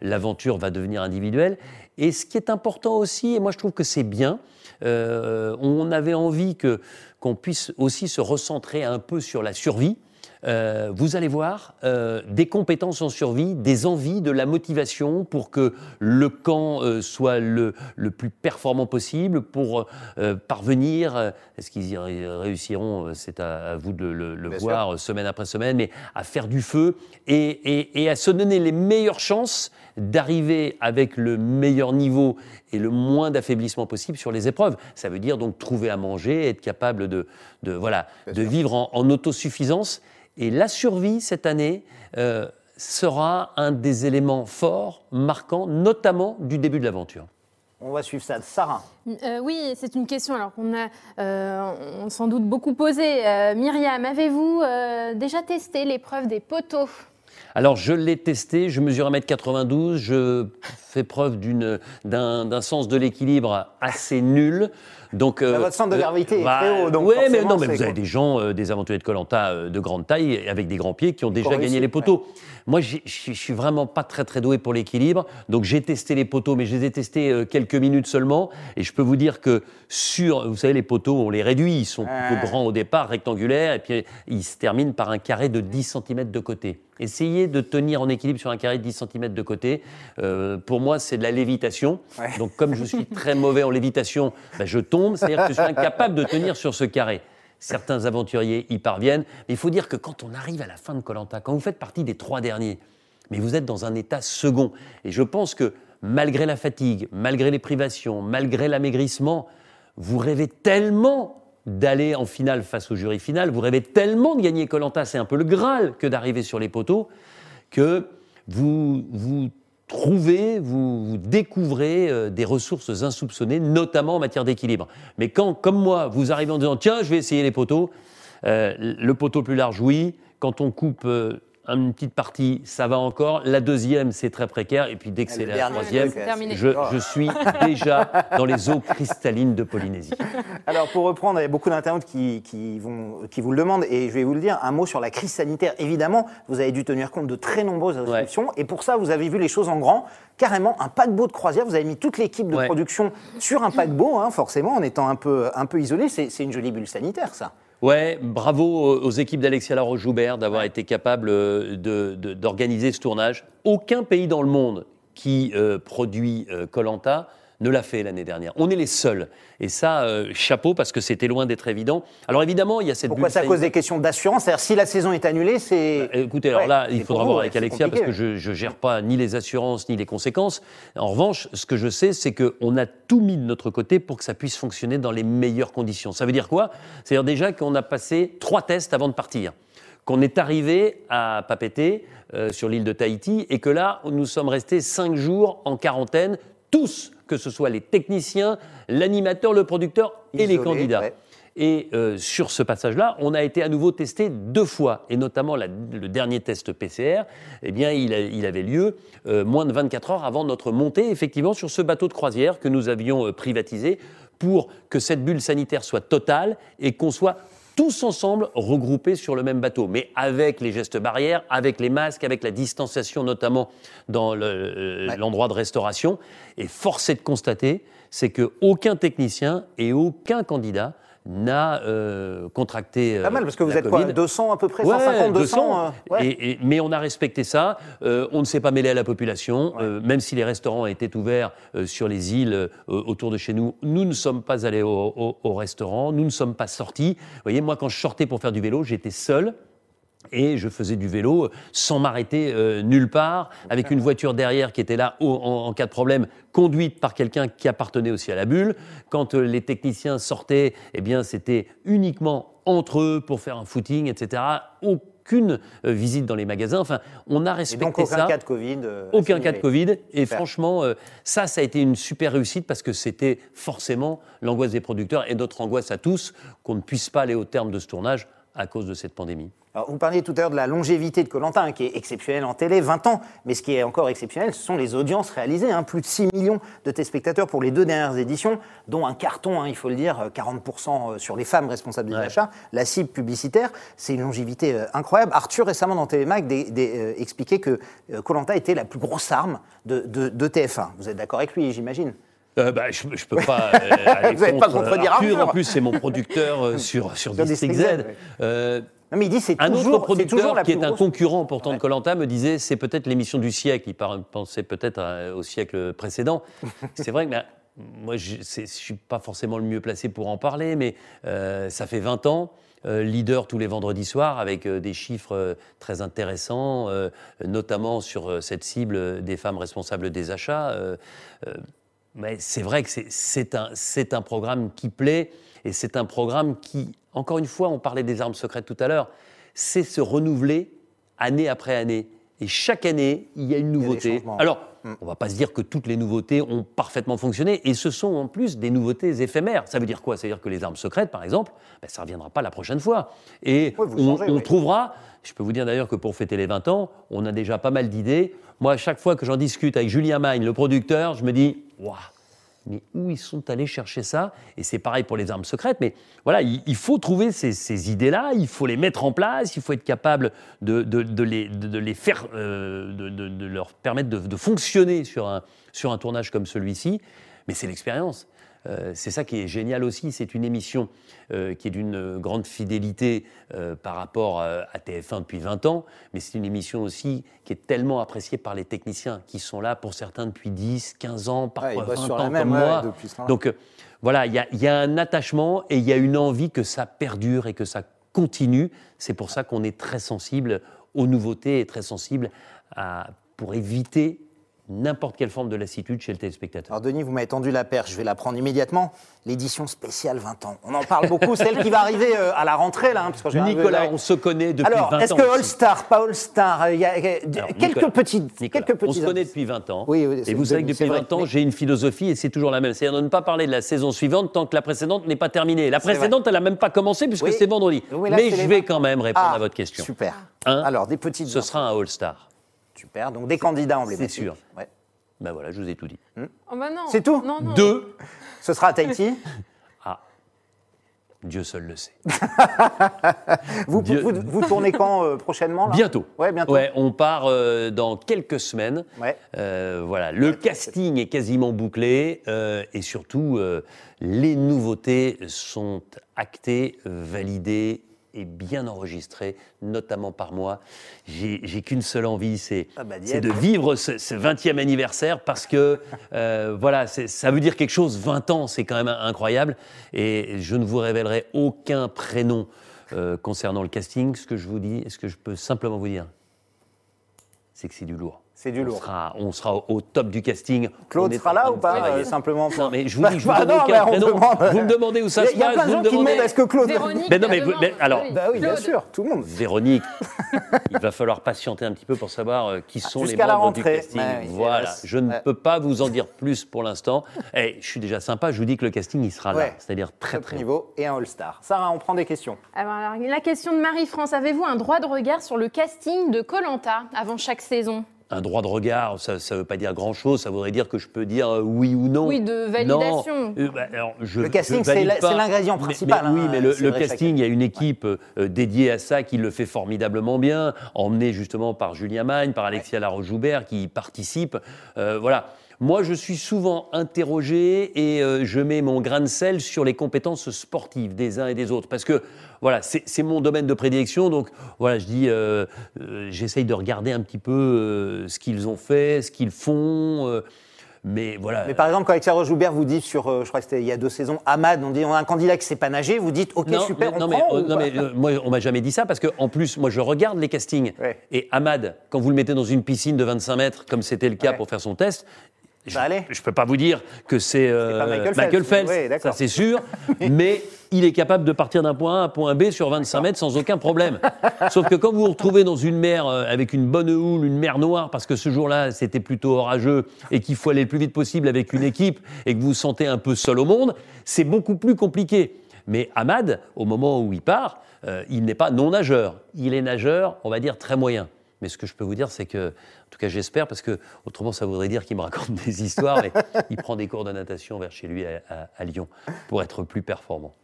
Speaker 2: l'aventure va devenir individuelle. Et ce qui est important aussi, et moi je trouve que c'est bien, on avait envie que qu'on puisse aussi se recentrer un peu sur la survie. Euh, vous allez voir euh, des compétences en survie, des envies, de la motivation pour que le camp euh, soit le, le plus performant possible, pour parvenir, est-ce qu'ils y ré- réussiront, c'est à, à vous de le, voir semaine après semaine, mais à faire du feu et, et- et à se donner les meilleures chances d'arriver avec le meilleur niveau et le moins d'affaiblissement possible sur les épreuves. Ça veut dire donc trouver à manger, être capable de, de, voilà, de vivre en, en autosuffisance. Et la survie, cette année, euh, sera un des éléments forts, marquants, notamment du début de l'aventure.
Speaker 1: On va suivre ça. Sarah
Speaker 3: Euh, oui, c'est une question alors qu'on a euh, on sans doute beaucoup posée. Euh, Myriam, avez-vous euh, déjà testé l'épreuve des poteaux?
Speaker 2: Alors, je l'ai testé, je mesure 1m92, je fais preuve d'une- d'un d'un sens de l'équilibre assez nul. Donc,
Speaker 1: Bah, votre centre de gravité est très haut, donc
Speaker 2: ouais, mais non, mais vous avez des gens, euh, des aventuriers de Colanta euh, de grande taille, avec des grands pieds, qui ont déjà
Speaker 1: réussi,
Speaker 2: gagné les poteaux. Moi, je suis vraiment pas très très doué pour l'équilibre, donc j'ai testé les poteaux, mais je les ai testés euh, quelques minutes seulement, et je peux vous dire que sur, vous savez, les poteaux, on les réduit, ils sont plutôt
Speaker 1: Ouais.
Speaker 2: grands au départ, rectangulaires, et puis ils se terminent par un carré de 10 cm de côté. Essayez de tenir en équilibre sur un carré de 10 cm de côté. Euh, pour moi, c'est de la lévitation.
Speaker 1: Ouais.
Speaker 2: Donc, comme je suis très mauvais en lévitation, ben, je tombe, c'est-à-dire que je suis incapable de tenir sur ce carré. Certains aventuriers y parviennent, mais il faut dire que quand on arrive à la fin de Colanta, quand vous faites partie des trois derniers, mais vous êtes dans un état second. Et je pense que malgré la fatigue, malgré les privations, malgré l'amaigrissement, vous rêvez tellement d'aller en finale face au jury final, vous rêvez tellement de gagner Colanta, c'est un peu le Graal que d'arriver sur les poteaux, que vous vous trouvez, vous, découvrez euh, des ressources insoupçonnées, notamment en matière d'équilibre. Mais quand, comme moi, vous arrivez en disant tiens, je vais essayer les poteaux, euh, le poteau plus large, oui. Quand on coupe euh, une petite partie, ça va encore. La deuxième, c'est très précaire. Et puis dès que
Speaker 1: Et
Speaker 2: c'est la troisième,
Speaker 3: terminé.
Speaker 2: je, je suis déjà dans les eaux cristallines de Polynésie. <laughs>
Speaker 1: Alors, pour reprendre, il y a beaucoup d'internautes qui, qui vont, qui vous le demandent, et je vais vous le dire, un mot sur la crise sanitaire. Évidemment, vous avez dû tenir compte de très nombreuses restrictions, et pour ça, vous avez vu les choses en grand. Carrément, un paquebot de croisière, vous avez mis toute l'équipe de
Speaker 2: Ouais.
Speaker 1: production sur un paquebot, hein, forcément, en étant un peu, un peu isolé. C'est une jolie bulle sanitaire, ça.
Speaker 2: Ouais, bravo aux équipes d'Alexia Laroche-Joubert d'avoir été capables euh, de- de- d'organiser ce tournage. Aucun pays dans le monde qui euh, produit Colanta ne l'a fait l'année dernière. On est les seuls. Et ça, euh, chapeau, parce que c'était loin d'être évident. Alors évidemment, il y a cette
Speaker 1: Pourquoi à cause des questions d'assurance? C'est-à-dire si la saison est annulée, c'est.
Speaker 2: Bah, Écoutez, alors
Speaker 1: Ouais,
Speaker 2: là, il faudra
Speaker 1: vous,
Speaker 2: voir avec Alexia parce que je ne gère pas ni les assurances ni les conséquences. En revanche, ce que je sais, c'est qu'on a tout mis de notre côté pour que ça puisse fonctionner dans les meilleures conditions. Ça veut dire quoi? C'est-à-dire déjà qu'on a passé trois tests avant de partir, qu'on est arrivé à Papeete, euh, sur l'île de Tahiti, et que là, nous sommes restés cinq jours en quarantaine, tous, que ce soit les techniciens, l'animateur, le producteur et les candidats.
Speaker 1: ouais.
Speaker 2: Et euh, sur ce passage-là, on a été à nouveau testé deux fois, et notamment la- le dernier test PCR, eh bien, il, a- il avait lieu euh, moins de 24 heures avant notre montée, effectivement, sur ce bateau de croisière que nous avions euh, privatisé pour que cette bulle sanitaire soit totale et qu'on soit tous ensemble regroupés sur le même bateau, mais avec les gestes barrières, avec les masques, avec la distanciation, notamment dans le- euh,
Speaker 1: Ouais.
Speaker 2: l'endroit de restauration. Et force est de constater, c'est qu'aucun technicien et aucun candidat n'a euh, contracté. euh,
Speaker 1: Pas mal, parce que vous êtes quoi
Speaker 2: Covid.
Speaker 1: 200 à peu près
Speaker 2: Ouais,
Speaker 1: 150, 200
Speaker 2: 200.
Speaker 1: euh, ouais.
Speaker 2: Et- et- mais on a respecté ça. Euh, on ne s'est pas mêlé à la population. Euh, même si les restaurants étaient ouverts euh, sur les îles euh, autour de chez nous, nous ne sommes pas allés au, au- au restaurant. Nous ne sommes pas sortis. Vous voyez, moi, quand je sortais pour faire du vélo, j'étais seul. Et je faisais du vélo euh, sans m'arrêter euh, nulle part, avec une voiture derrière qui était là au- en, en cas de problème, conduite par quelqu'un qui appartenait aussi à la bulle. Quand euh, les techniciens sortaient, eh bien, c'était uniquement entre eux pour faire un footing, etc. Aucune visite dans les magasins. Enfin, on a
Speaker 1: Et
Speaker 2: respecté
Speaker 1: donc aucun
Speaker 2: ça.
Speaker 1: cas de Covid. euh,
Speaker 2: Aucun cas de Covid. Et
Speaker 1: Super.
Speaker 2: franchement, euh, ça, ça a été une super réussite parce que c'était forcément l'angoisse des producteurs et notre angoisse à tous qu'on ne puisse pas aller au terme de ce tournage à cause de cette pandémie.
Speaker 1: Alors, vous parliez tout à l'heure de la longévité de Colantin, qui est exceptionnelle en télé, 20 ans. Mais ce qui est encore exceptionnel, ce sont les audiences réalisées. hein. Plus de 6 millions de téléspectateurs pour les deux dernières éditions, dont un carton, hein, il faut le dire, euh, 40% sur les femmes responsables des
Speaker 2: Ouais.
Speaker 1: achats. La cible publicitaire, c'est une longévité euh, incroyable. Arthur, récemment dans Télémac, des- des, euh, expliquait que Colanta était la plus grosse arme de, de- de TF1. Vous êtes d'accord avec lui, j'imagine?
Speaker 2: Euh, bah, je, je peux pas euh, <laughs> aller
Speaker 1: Vous allez pas
Speaker 2: contre,
Speaker 1: contredire
Speaker 2: Arthur.
Speaker 1: Arthur.
Speaker 2: En plus, c'est mon producteur euh, <laughs> sur, sur
Speaker 1: Sur
Speaker 2: Z.
Speaker 1: Ouais.
Speaker 2: Euh,
Speaker 1: Non, mais il dit c'est
Speaker 2: un
Speaker 1: toujours,
Speaker 2: autre
Speaker 1: toujours
Speaker 2: producteur qui est un
Speaker 1: grosse.
Speaker 2: concurrent pourtant de
Speaker 1: Ouais.
Speaker 2: Colanta me disait c'est peut-être l'émission du siècle. Il pensait peut-être au siècle précédent. <laughs> c'est vrai que bah, moi je ne suis pas forcément le mieux placé pour en parler, mais euh, ça fait 20 ans. euh, leader tous les vendredis soirs avec euh, des chiffres euh, très intéressants, euh, notamment sur euh, cette cible euh, des femmes responsables des achats. Mais c'est vrai que c'est- un, un programme qui plaît et c'est un programme qui, encore une fois, on parlait des armes secrètes tout à l'heure, c'est se renouveler année après année. Et chaque année, il y a une nouveauté. Alors,
Speaker 1: Mm.
Speaker 2: on ne va pas se dire que toutes les nouveautés ont parfaitement fonctionné, et ce sont en plus des nouveautés éphémères. Ça veut dire quoi? Ça veut dire que les armes secrètes, par exemple, ben, ça ne reviendra pas la prochaine fois. Et
Speaker 1: Oui,
Speaker 2: on,
Speaker 1: changez,
Speaker 2: on
Speaker 1: oui.
Speaker 2: trouvera, je peux vous dire d'ailleurs que pour fêter les 20 ans, on a déjà pas mal d'idées. Moi, à chaque fois que j'en discute avec Julien Magne, le producteur, je me dis, waouh, mais où ils sont allés chercher ça? Et c'est pareil pour les armes secrètes, mais voilà, il, faut trouver ces, idées-là, il faut les mettre en place, il faut être capable de, les, faire, euh, de, leur permettre de, fonctionner sur un tournage comme celui-ci. Mais c'est l'expérience. Euh, c'est ça qui est génial aussi. C'est une émission euh, qui est d'une euh, grande fidélité euh, par rapport à TF1 depuis 20 ans, mais c'est une émission aussi qui est tellement appréciée par les techniciens qui sont là pour certains depuis 10, 15 ans,
Speaker 1: Ouais,
Speaker 2: parfois
Speaker 1: ils bossent
Speaker 2: 20
Speaker 1: sur la
Speaker 2: ans
Speaker 1: même,
Speaker 2: comme
Speaker 1: ouais,
Speaker 2: moi. Donc voilà, il y, y a un attachement et il y a une envie que ça perdure et que ça continue. C'est pour ça qu'on est très sensible aux nouveautés et très sensible à, pour éviter n'importe quelle forme de lassitude chez le téléspectateur.
Speaker 1: Alors Denis, vous m'avez tendu la perche, je vais la prendre immédiatement. L'édition spéciale 20 ans. On en parle beaucoup, celle qui va arriver euh, à la rentrée là. hein, parce que
Speaker 2: Nicolas, on se connaît depuis
Speaker 1: Alors,
Speaker 2: 20
Speaker 1: est-ce
Speaker 2: ans.
Speaker 1: que
Speaker 2: aussi.
Speaker 1: All Star, pas All Star, euh, il y a euh,
Speaker 2: Alors,
Speaker 1: quelques
Speaker 2: Nicolas,
Speaker 1: petites,
Speaker 2: Nicolas,
Speaker 1: quelques petits
Speaker 2: on se connaît depuis 20 ans.
Speaker 1: Oui, oui,
Speaker 2: et vous savez que depuis
Speaker 1: vrai,
Speaker 2: 20 ans,
Speaker 1: mais-
Speaker 2: j'ai une philosophie et c'est toujours la même. C'est-à-dire de ne pas parler de la saison suivante tant que la précédente n'est pas terminée. La précédente, elle n'a même pas commencé puisque
Speaker 1: Oui.
Speaker 2: c'est vendredi.
Speaker 1: Là,
Speaker 2: mais je vais quand même répondre
Speaker 1: Ah,
Speaker 2: à votre question.
Speaker 1: Super.
Speaker 2: Hein?
Speaker 1: Alors, des petites.
Speaker 2: Ce sera un All-Star.
Speaker 1: Super. Donc des candidats emblématiques.
Speaker 2: sûr.
Speaker 1: Ouais.
Speaker 2: Ben voilà, je vous ai tout dit.
Speaker 3: Oh bah non.
Speaker 1: C'est tout
Speaker 3: Non, non.
Speaker 2: Deux.
Speaker 1: Ce sera à Tahiti. <laughs>
Speaker 2: Ah, Dieu seul le sait. <laughs>
Speaker 1: Vous,
Speaker 2: Dieu-
Speaker 1: vous, vous tournez quand euh, prochainement là?
Speaker 2: Bientôt.
Speaker 1: Ouais, bientôt.
Speaker 2: Ouais, on part euh, dans quelques semaines.
Speaker 1: Ouais.
Speaker 2: Euh, voilà, le casting est quasiment bouclé euh, et surtout euh, les nouveautés sont actées, validées est bien enregistré, notamment par moi. J'ai qu'une seule envie, c'est
Speaker 1: Ah bah,
Speaker 2: de vivre ce, ce 20e anniversaire parce que euh, voilà, ça veut dire quelque chose. 20 ans, c'est quand même incroyable. Et je ne vous révélerai aucun prénom euh, concernant le casting. Ce que je vous dis, et ce que je peux simplement vous dire, c'est que c'est du lourd.
Speaker 1: C'est du
Speaker 2: On
Speaker 1: lourd.
Speaker 2: sera, on sera au, au top du casting.
Speaker 1: Claude sera là ou pas euh, Simplement pour-
Speaker 2: Non, mais je vous <laughs> dis, je vous
Speaker 1: Bah
Speaker 2: donne
Speaker 1: non, on.
Speaker 2: Vous me <laughs> demandez où ça
Speaker 1: Il y a-
Speaker 2: se
Speaker 1: il y a
Speaker 2: passe.
Speaker 1: plein de
Speaker 2: vous
Speaker 1: gens qui demandent est-ce que Claude.
Speaker 3: Véronique
Speaker 2: Mais non, mais- alors-
Speaker 1: Bah oui, bien sûr, tout le monde.
Speaker 2: Véronique, <laughs> il va falloir patienter un petit peu pour savoir euh, qui sont les
Speaker 1: la
Speaker 2: membres du
Speaker 1: rentrée.
Speaker 2: casting.
Speaker 1: Ouais, oui,
Speaker 2: voilà, je ne
Speaker 1: Ouais.
Speaker 2: peux pas vous en dire plus pour l'instant. Et je suis déjà sympa, je vous dis que le casting, il sera là, c'est-à-dire très très haut.
Speaker 1: niveau et un All-Star. Sarah, on prend des questions.
Speaker 3: Alors, alors, la question de Marie-France, avez-vous un droit de regard sur le casting de Colanta avant chaque saison?
Speaker 2: Un droit de regard, ça ne veut pas dire grand-chose, ça voudrait dire que je peux dire euh, oui ou non.
Speaker 3: Oui, de validation.
Speaker 2: Non. Euh, bah, alors, je-
Speaker 1: Le casting, c'est la-
Speaker 2: pas.
Speaker 1: c'est l'ingrédient principal,
Speaker 2: mais oui,
Speaker 1: hein,
Speaker 2: mais le, casting, il y a une équipe euh, dédiée à ça qui le fait formidablement bien, emmenée justement par Julien Magne, par Alexia Laroche-Joubert, qui y participe. Euh, voilà. Moi, je suis souvent interrogé et euh, je mets mon grain de sel sur les compétences sportives des uns et des autres. Parce que, voilà, c'est mon domaine de prédilection. Donc, voilà, je dis, euh, euh, j'essaye de regarder un petit peu ce qu'ils ont fait, ce qu'ils font. mais voilà.
Speaker 1: Mais par exemple, quand Alexia Joubert vous dit sur, je crois que c'était il y a deux saisons, Ahmad, on dit on a un candidat qui sait pas nager, vous dites ok super,
Speaker 2: mais,
Speaker 1: on
Speaker 2: non, mais,
Speaker 1: prend ou
Speaker 2: non, mais, moi, on m'a jamais dit ça parce que en plus, moi, je regarde les castings.
Speaker 1: Ouais.
Speaker 2: Et Ahmad, quand vous le mettez dans une piscine de 25 mètres, comme c'était le cas
Speaker 1: Ouais.
Speaker 2: pour faire son test,
Speaker 1: Ça allait
Speaker 2: je peux pas vous dire que c'est euh,
Speaker 1: Michael Phelps. Oui,
Speaker 2: ça c'est sûr, <laughs> mais il est capable de partir d'un point A à un point B sur 25 mètres sans aucun problème. <laughs> Sauf que quand vous vous retrouvez dans une mer euh, avec une bonne houle, une mer noire, parce que ce jour-là c'était plutôt orageux et qu'il faut aller le plus vite possible avec une équipe et que vous vous sentez un peu seul au monde, c'est beaucoup plus compliqué. Mais Ahmad, au moment où il part, euh, il n'est pas non nageur. Il est nageur, on va dire, très moyen. Mais ce que je peux vous dire, c'est que, en tout cas j'espère, parce que autrement ça voudrait dire qu'il me raconte des <laughs> histoires, mais il prend des cours de natation vers chez lui à, à- à Lyon pour être plus performant.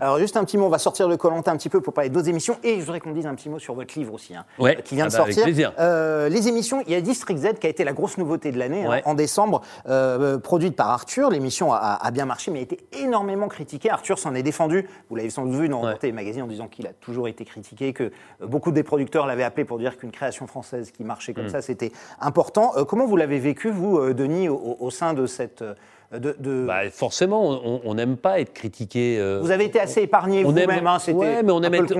Speaker 1: Alors juste un petit mot, on va sortir de Colanta un petit peu pour parler d'autres émissions et je voudrais qu'on dise un petit mot sur votre livre aussi, hein,
Speaker 2: Ouais,
Speaker 1: qui vient
Speaker 2: ah
Speaker 1: de
Speaker 2: bah, avec
Speaker 1: sortir.
Speaker 2: plaisir.
Speaker 1: Euh, les émissions, il y a District Z qui a été la grosse nouveauté de l'année hein, en décembre, euh, produite par Arthur. L'émission a, a bien marché mais a été énormément critiquée. Arthur s'en est défendu. Vous l'avez sans doute vu dans
Speaker 2: Ouais.
Speaker 1: les magazines en disant qu'il a toujours été critiqué, que beaucoup des producteurs l'avaient appelé pour dire qu'une création française qui marchait
Speaker 2: Mm.
Speaker 1: comme ça, c'était important. Euh, comment vous l'avez vécu vous, euh, Denis, au, sein de cette euh, de, de-
Speaker 2: Bah, forcément, on- n'aime pas être critiqué. euh,
Speaker 1: Vous avez été assez épargné vous-même,
Speaker 2: aime,
Speaker 1: hein,
Speaker 2: ouais, mais on aime être,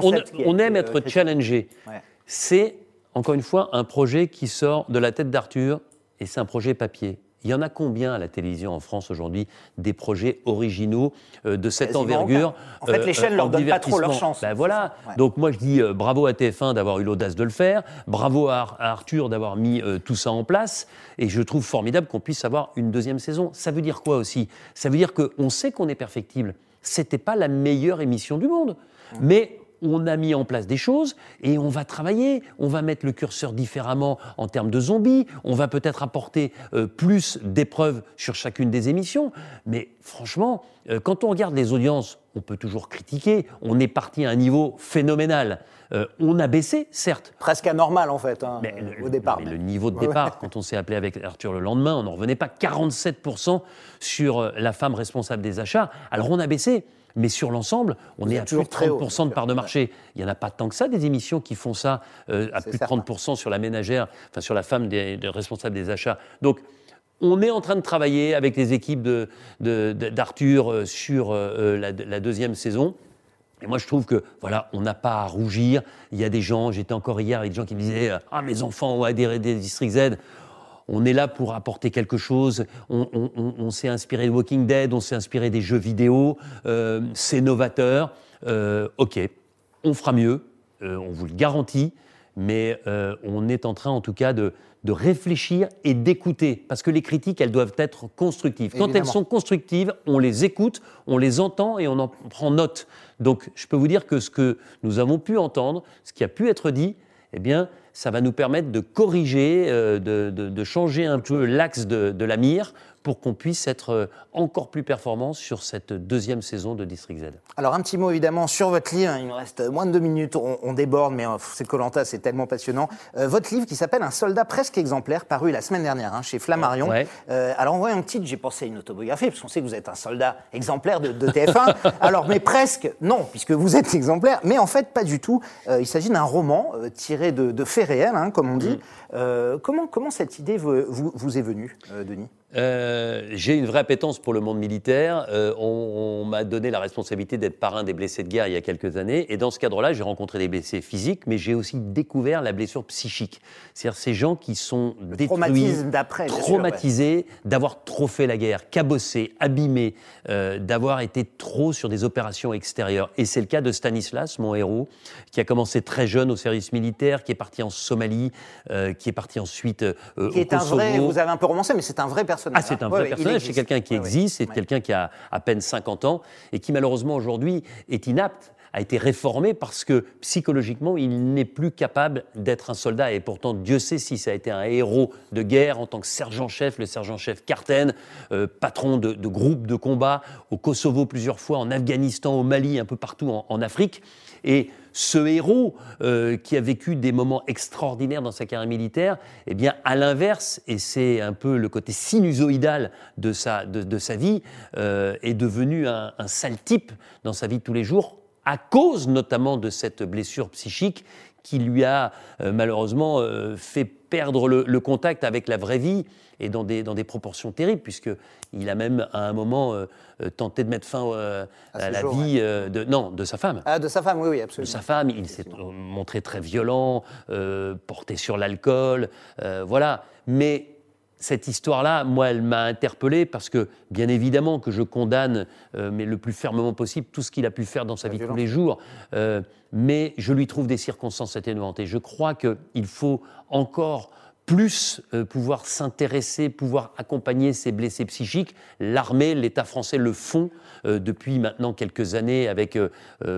Speaker 2: on, aime être
Speaker 1: critiqué.
Speaker 2: challengé.
Speaker 1: Ouais.
Speaker 2: C'est, encore une fois, un projet qui sort de la tête d'Arthur et c'est un projet papier. Il y en a combien à la télévision en France aujourd'hui des projets originaux euh, de cette envergure.
Speaker 1: En fait, les chaînes leur
Speaker 2: en
Speaker 1: donnent pas trop leur chance.
Speaker 2: Ben voilà.
Speaker 1: Ouais.
Speaker 2: Donc moi je dis euh, bravo à TF1 d'avoir eu l'audace de le faire, bravo à, à Arthur d'avoir mis euh, tout ça en place, et je trouve formidable qu'on puisse avoir une deuxième saison. Ça veut dire quoi aussi? Ça veut dire qu'on sait qu'on est perfectible. C'était pas la meilleure émission du monde, mais on a mis en place des choses et on va travailler, on va mettre le curseur différemment en termes de zombies, on va peut-être apporter euh, plus d'épreuves sur chacune des émissions. Mais franchement, euh, quand on regarde les audiences, on peut toujours critiquer, on est parti à un niveau phénoménal. Euh, on a baissé, certes,
Speaker 1: Presque anormal en fait hein,
Speaker 2: mais le,
Speaker 1: au départ.
Speaker 2: mais le niveau de départ, <laughs> quand on s'est appelé avec Arthur le lendemain, on n'en revenait pas 47% sur la femme responsable des achats. Alors on a baissé, mais sur l'ensemble, on
Speaker 1: Vous
Speaker 2: est à plus de
Speaker 1: très haut,
Speaker 2: 30% de part de marché. Il n'y en a pas tant que ça des émissions qui font ça euh, à plus
Speaker 1: certain.
Speaker 2: de 30% sur la ménagère, enfin sur la femme des, des responsables des achats. Donc on est en train de travailler avec les équipes de- de- de- d'Arthur euh, sur euh, la, la deuxième saison. Et moi, je trouve que, voilà, on n'a pas à rougir. Il y a des gens, j'étais encore hier avec des gens qui me disaient Ah, mes enfants ont adhéré des District Z. On est là pour apporter quelque chose. On, on- on- on s'est inspiré de Walking Dead, on s'est inspiré des jeux vidéo. Euh, c'est novateur. Euh, ok, on fera mieux, euh, on vous le garantit. Mais on est en train, en tout cas, de, de réfléchir et d'écouter. Parce que les critiques, elles doivent être constructives. Quand elles sont constructives, on les écoute, on les entend et on en prend note. Donc, je peux vous dire que ce que nous avons pu entendre, ce qui a pu être dit, eh bien, ça va nous permettre de corriger, euh, de, de- de changer un peu l'axe de, de la mire pour qu'on puisse être euh, encore plus performant sur cette deuxième saison de District Z.
Speaker 1: Alors un petit mot évidemment sur votre livre, il nous reste moins de deux minutes, on, déborde, mais euh, c'est Colanta, c'est tellement passionnant. Euh, votre livre qui s'appelle Un soldat presque exemplaire, paru la semaine dernière hein, chez Flammarion. alors en voyant un titre, j'ai pensé à une autobiographie, parce qu'on sait que vous êtes un soldat exemplaire de, TF1. <laughs> alors mais presque, non, puisque vous êtes exemplaire, mais en fait pas du tout. il s'agit d'un roman tiré de, faits réels, hein, comme on dit. Mm. comment, comment cette idée vous, vous est venue, Denis?
Speaker 2: Euh, j'ai une vraie appétence pour le monde militaire. Euh, on, m'a donné la responsabilité d'être parrain des blessés de guerre il y a quelques années. Et dans ce cadre-là, j'ai rencontré des blessés physiques, mais j'ai aussi découvert la blessure psychique. C'est-à-dire ces gens qui sont le détruits, traumatisés d'avoir trop fait la guerre, cabossés, abîmés, euh, d'avoir été trop sur des opérations extérieures. Et c'est le cas de Stanislas, mon héros, qui a commencé très jeune au service militaire, qui est parti en Somalie, qui est parti ensuite
Speaker 1: qui est un vrai, vous avez un peu romancé, mais c'est un vrai personnage
Speaker 2: ah, c'est un vrai personnage, c'est quelqu'un qui existe, c'est quelqu'un qui a à peine 50 ans et qui malheureusement aujourd'hui est inapte a été réformé parce que psychologiquement, il n'est plus capable d'être un soldat. Et pourtant, Dieu sait si ça a été un héros de guerre en tant que sergent-chef, le sergent-chef Carten, euh, patron de, de groupes de combat au Kosovo plusieurs fois, en Afghanistan, au Mali, un peu partout en, en Afrique. Et ce héros euh, qui a vécu des moments extraordinaires dans sa carrière militaire, eh bien, à l'inverse, et c'est un peu le côté sinusoïdal de sa, de, sa vie, euh, est devenu un, sale type dans sa vie de tous les jours, à cause notamment de cette blessure psychique qui lui a euh, malheureusement fait perdre le, contact avec la vraie vie et dans des, dans des proportions terribles, puisqu'il a même à un moment euh, euh, tenté de mettre fin euh, à, la vie de, non, de sa femme.
Speaker 1: Ah, de sa femme, oui, oui, absolument.
Speaker 2: De sa femme, il s'est montré très violent, porté sur l'alcool, voilà. Mais cette histoire-là, moi, elle m'a interpellé parce que, bien évidemment, que je condamne, mais le plus fermement possible, tout ce qu'il a pu faire dans sa vie tous les jours. mais je lui trouve des circonstances atténuantes. Et je crois qu'il faut encore plus euh, pouvoir s'intéresser, pouvoir accompagner ces blessés psychiques. L'armée, l'État français le font euh, depuis maintenant quelques années avec euh,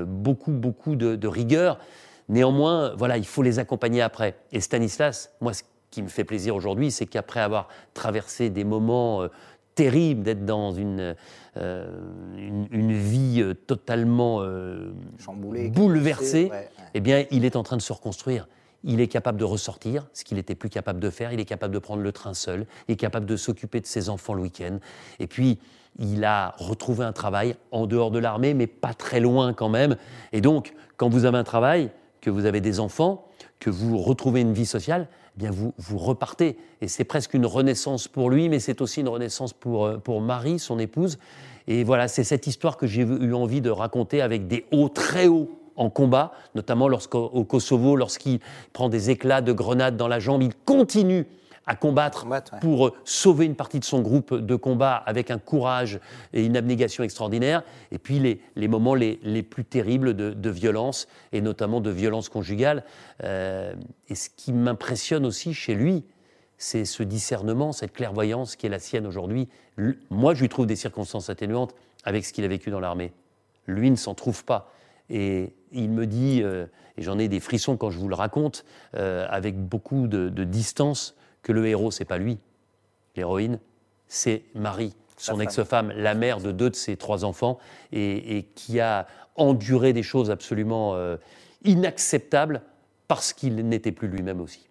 Speaker 2: beaucoup, beaucoup de, rigueur. Néanmoins, voilà, il faut les accompagner après. Et Stanislas, moi, ce qui me fait plaisir aujourd'hui, c'est qu'après avoir traversé des moments terribles, d'être dans une, une, vie totalement bouleversée, eh bien, il est en train de se reconstruire il est capable de ressortir, ce qu'il n'était plus capable de faire. Il est capable de prendre le train seul. Il est capable de s'occuper de ses enfants le week-end. Et puis, il a retrouvé un travail en dehors de l'armée, mais pas très loin quand même. Et donc, quand vous avez un travail, que vous avez des enfants, que vous retrouvez une vie sociale, eh bien vous, vous repartez. Et c'est presque une renaissance pour lui, mais c'est aussi une renaissance pour, euh, pour Marie, son épouse. Et voilà, c'est cette histoire que j'ai eu envie de raconter avec des hauts très hauts en combat, notamment lorsqu'au Kosovo, lorsqu'il prend des éclats de grenades dans la jambe, il continue à combattre pour sauver une partie de son groupe de combat avec un courage et une abnégation extraordinaire. Et puis les, moments les, plus terribles de, violence, et notamment de violence conjugale. Euh, et ce qui m'impressionne aussi chez lui, c'est ce discernement, cette clairvoyance qui est la sienne aujourd'hui. Moi, je lui trouve des circonstances atténuantes avec ce qu'il a vécu dans l'armée. Lui ne s'en trouve pas. Et il me dit, euh, et j'en ai des frissons quand je vous le raconte, euh, avec beaucoup de, distance, que le héros, c'est pas lui. L'héroïne, c'est Marie, son ex-femme, la mère de deux de ses trois enfants, et, qui a enduré des choses absolument euh, inacceptables parce qu'il n'était plus lui-même aussi.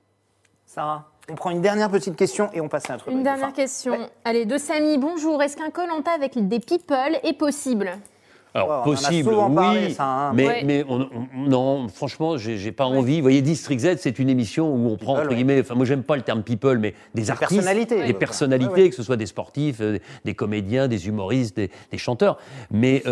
Speaker 1: Sarah on prend une dernière petite question et on passe à un truc.
Speaker 3: Une dernière question. Allez, de Samy, bonjour. Est-ce qu'un Colanta avec des people est possible?
Speaker 2: Alors, possible, oui, hein, mais, mais non, franchement, j'ai pas envie. Vous voyez, District Z, c'est une émission où on prend, entre guillemets, enfin, moi, j'aime pas le terme people, mais des, artistes, personnalités, des personnalités, que ce soit des sportifs, euh, des comédiens, des humoristes, des, chanteurs. Mais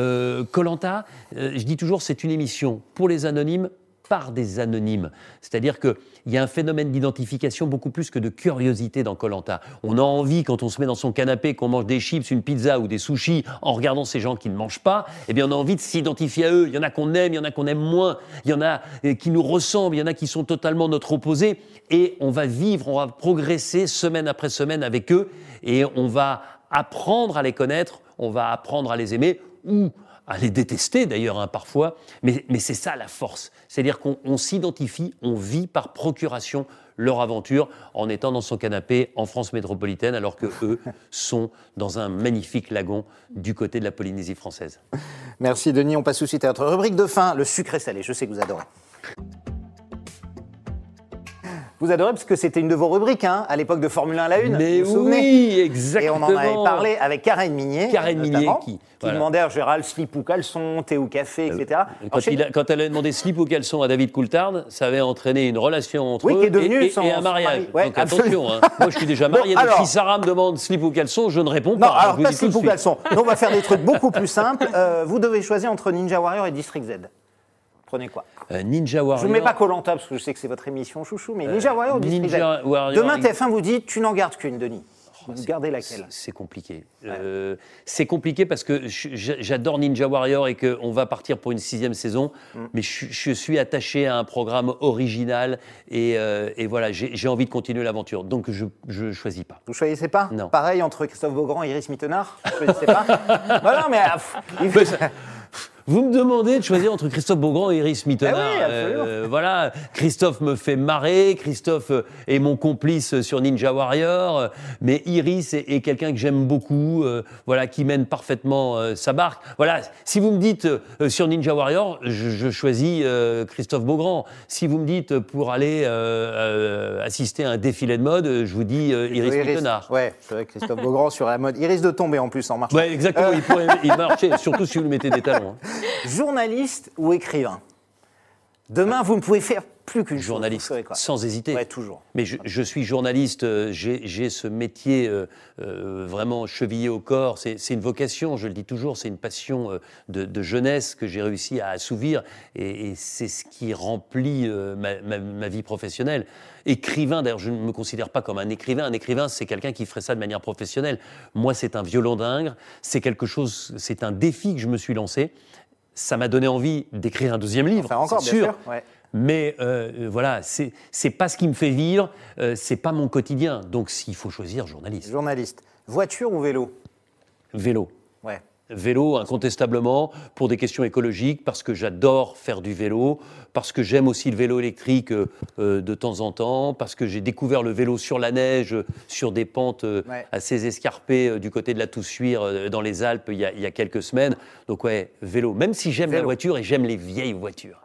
Speaker 2: Colanta, euh, euh, je dis toujours, c'est une émission pour les anonymes, par des anonymes. C'est-à-dire qu'il y a un phénomène d'identification beaucoup plus que de curiosité dans Colanta. On a envie, quand on se met dans son canapé, qu'on mange des chips, une pizza ou des sushis, en regardant ces gens qui ne mangent pas, eh bien on a envie de s'identifier à eux. Il y en a qu'on aime, il y en a qu'on aime moins, il y en a euh, qui nous ressemblent, il y en a qui sont totalement notre opposé. Et on va vivre, on va progresser semaine après semaine avec eux, et on va apprendre à les connaître, on va apprendre à les aimer, ou à les détester d'ailleurs hein, parfois, mais, c'est ça la force. C'est-à-dire qu'on s'identifie, on vit par procuration leur aventure en étant dans son canapé en France métropolitaine, alors que eux <laughs> sont dans un magnifique lagon du côté de la Polynésie française.
Speaker 1: Merci Denis, on passe tout de suite à notre rubrique de fin, le sucré salé. Je sais que vous adorez. Vous adorez parce que c'était une de vos rubriques hein, à l'époque de Formule 1 à la une.
Speaker 2: Mais
Speaker 1: vous vous souvenez
Speaker 2: oui, exactement.
Speaker 1: Et on en avait parlé avec Karen Minier.
Speaker 2: Karen Minier qui-
Speaker 1: qui
Speaker 2: voilà.
Speaker 1: demandait en général slip ou caleçon, thé ou café, etc. Alors,
Speaker 2: Quand,
Speaker 1: chez-
Speaker 2: il a- quand elle a demandé slip ou caleçon à David Coulthard, ça avait entraîné une relation entre
Speaker 1: Oui,
Speaker 2: eux
Speaker 1: qui est devenue
Speaker 2: et, et-
Speaker 1: son-
Speaker 2: et un mariage.
Speaker 1: Ouais,
Speaker 2: Donc attention, hein. moi je suis déjà <laughs> marié,
Speaker 1: Bon,
Speaker 2: donc
Speaker 1: alors-
Speaker 2: si Sarah me demande slip ou caleçon, je ne réponds
Speaker 1: Non,
Speaker 2: pas.
Speaker 1: alors pas slip ou caleçon. On va faire des trucs beaucoup plus simples. Euh, vous devez choisir entre Ninja Warrior et District Z. Prenez quoi
Speaker 2: Euh, Ninja Warrior.
Speaker 1: Je ne mets pas Colanta parce que je sais que c'est votre émission chouchou, mais Ninja Warrior ou
Speaker 2: Ninja Warrior,
Speaker 1: Demain,
Speaker 2: il-
Speaker 1: TF1 vous dit tu n'en gardes qu'une, Denis. Vous gardez laquelle?
Speaker 2: C'est compliqué. Euh, c'est compliqué parce que j'adore Ninja Warrior et qu'on va partir pour une sixième saison,
Speaker 1: Mm.
Speaker 2: mais je, je suis attaché à un programme original et, euh, et voilà, j'ai envie de continuer l'aventure. Donc je ne choisis pas.
Speaker 1: Vous choisissez pas?
Speaker 2: Non.
Speaker 1: Pareil entre Christophe Beaugrand et Iris Mittenard? Vous choisissez pas? <laughs> Bah non, mais.
Speaker 2: Vous me demandez de choisir entre Christophe Beaugrand et Iris Mittenard.
Speaker 1: Eh oui, absolument.
Speaker 2: Euh, voilà, Christophe me fait marrer, Christophe euh, est mon complice sur Ninja Warrior, euh, mais Iris est, est quelqu'un que j'aime beaucoup, euh, voilà, qui mène parfaitement euh, sa barque. Voilà, si vous me dites euh, sur Ninja Warrior, je, je choisis euh, Christophe Beaugrand. Si vous me dites pour aller euh, euh, assister à un défilé de mode, je vous dis euh, Iris, Mittenard.
Speaker 1: Ouais, c'est vrai, Christophe Beaugrand sur la mode. Il risque de tomber en plus en marchant.
Speaker 2: Ouais, exactement, il pourrait il marchait, surtout si vous lui mettez des talons. hein.
Speaker 1: Journaliste ou écrivain Demain, vous ne pouvez faire plus qu'une chose.
Speaker 2: Journaliste,
Speaker 1: quoi
Speaker 2: sans hésiter.
Speaker 1: Ouais, toujours.
Speaker 2: Mais je, je suis journaliste, euh, j'ai ce métier euh, euh, vraiment chevillé au corps. C'est une vocation, je le dis toujours, c'est une passion de, de jeunesse que j'ai réussi à assouvir et, et c'est ce qui remplit ma, ma- ma vie professionnelle. Écrivain, d'ailleurs, je ne me considère pas comme un écrivain. Un écrivain, c'est quelqu'un qui ferait ça de manière professionnelle. Moi, c'est un violon d'ingre, c'est quelque chose, c'est un défi que je me suis lancé. Ça m'a donné envie d'écrire un deuxième livre,
Speaker 1: Enfin, encore,
Speaker 2: c'est
Speaker 1: bien
Speaker 2: sûr.
Speaker 1: sûr. ouais.
Speaker 2: Mais euh, euh, voilà, c'est c'est pas ce qui me fait vivre, euh, c'est pas mon quotidien. Donc s'il faut choisir, journaliste.
Speaker 1: Journaliste. Voiture ou vélo?
Speaker 2: Vélo.
Speaker 1: Ouais.
Speaker 2: Vélo, incontestablement, pour des questions écologiques, parce que j'adore faire du vélo, parce que j'aime aussi le vélo électrique euh, euh, de temps en temps, parce que j'ai découvert le vélo sur la neige, sur des pentes euh,
Speaker 1: Ouais.
Speaker 2: assez escarpées euh, du côté de la Toussuire, dans les Alpes, il y, a, il y a quelques semaines. Donc ouais, vélo. Même si j'aime la voiture et j'aime les vieilles voitures.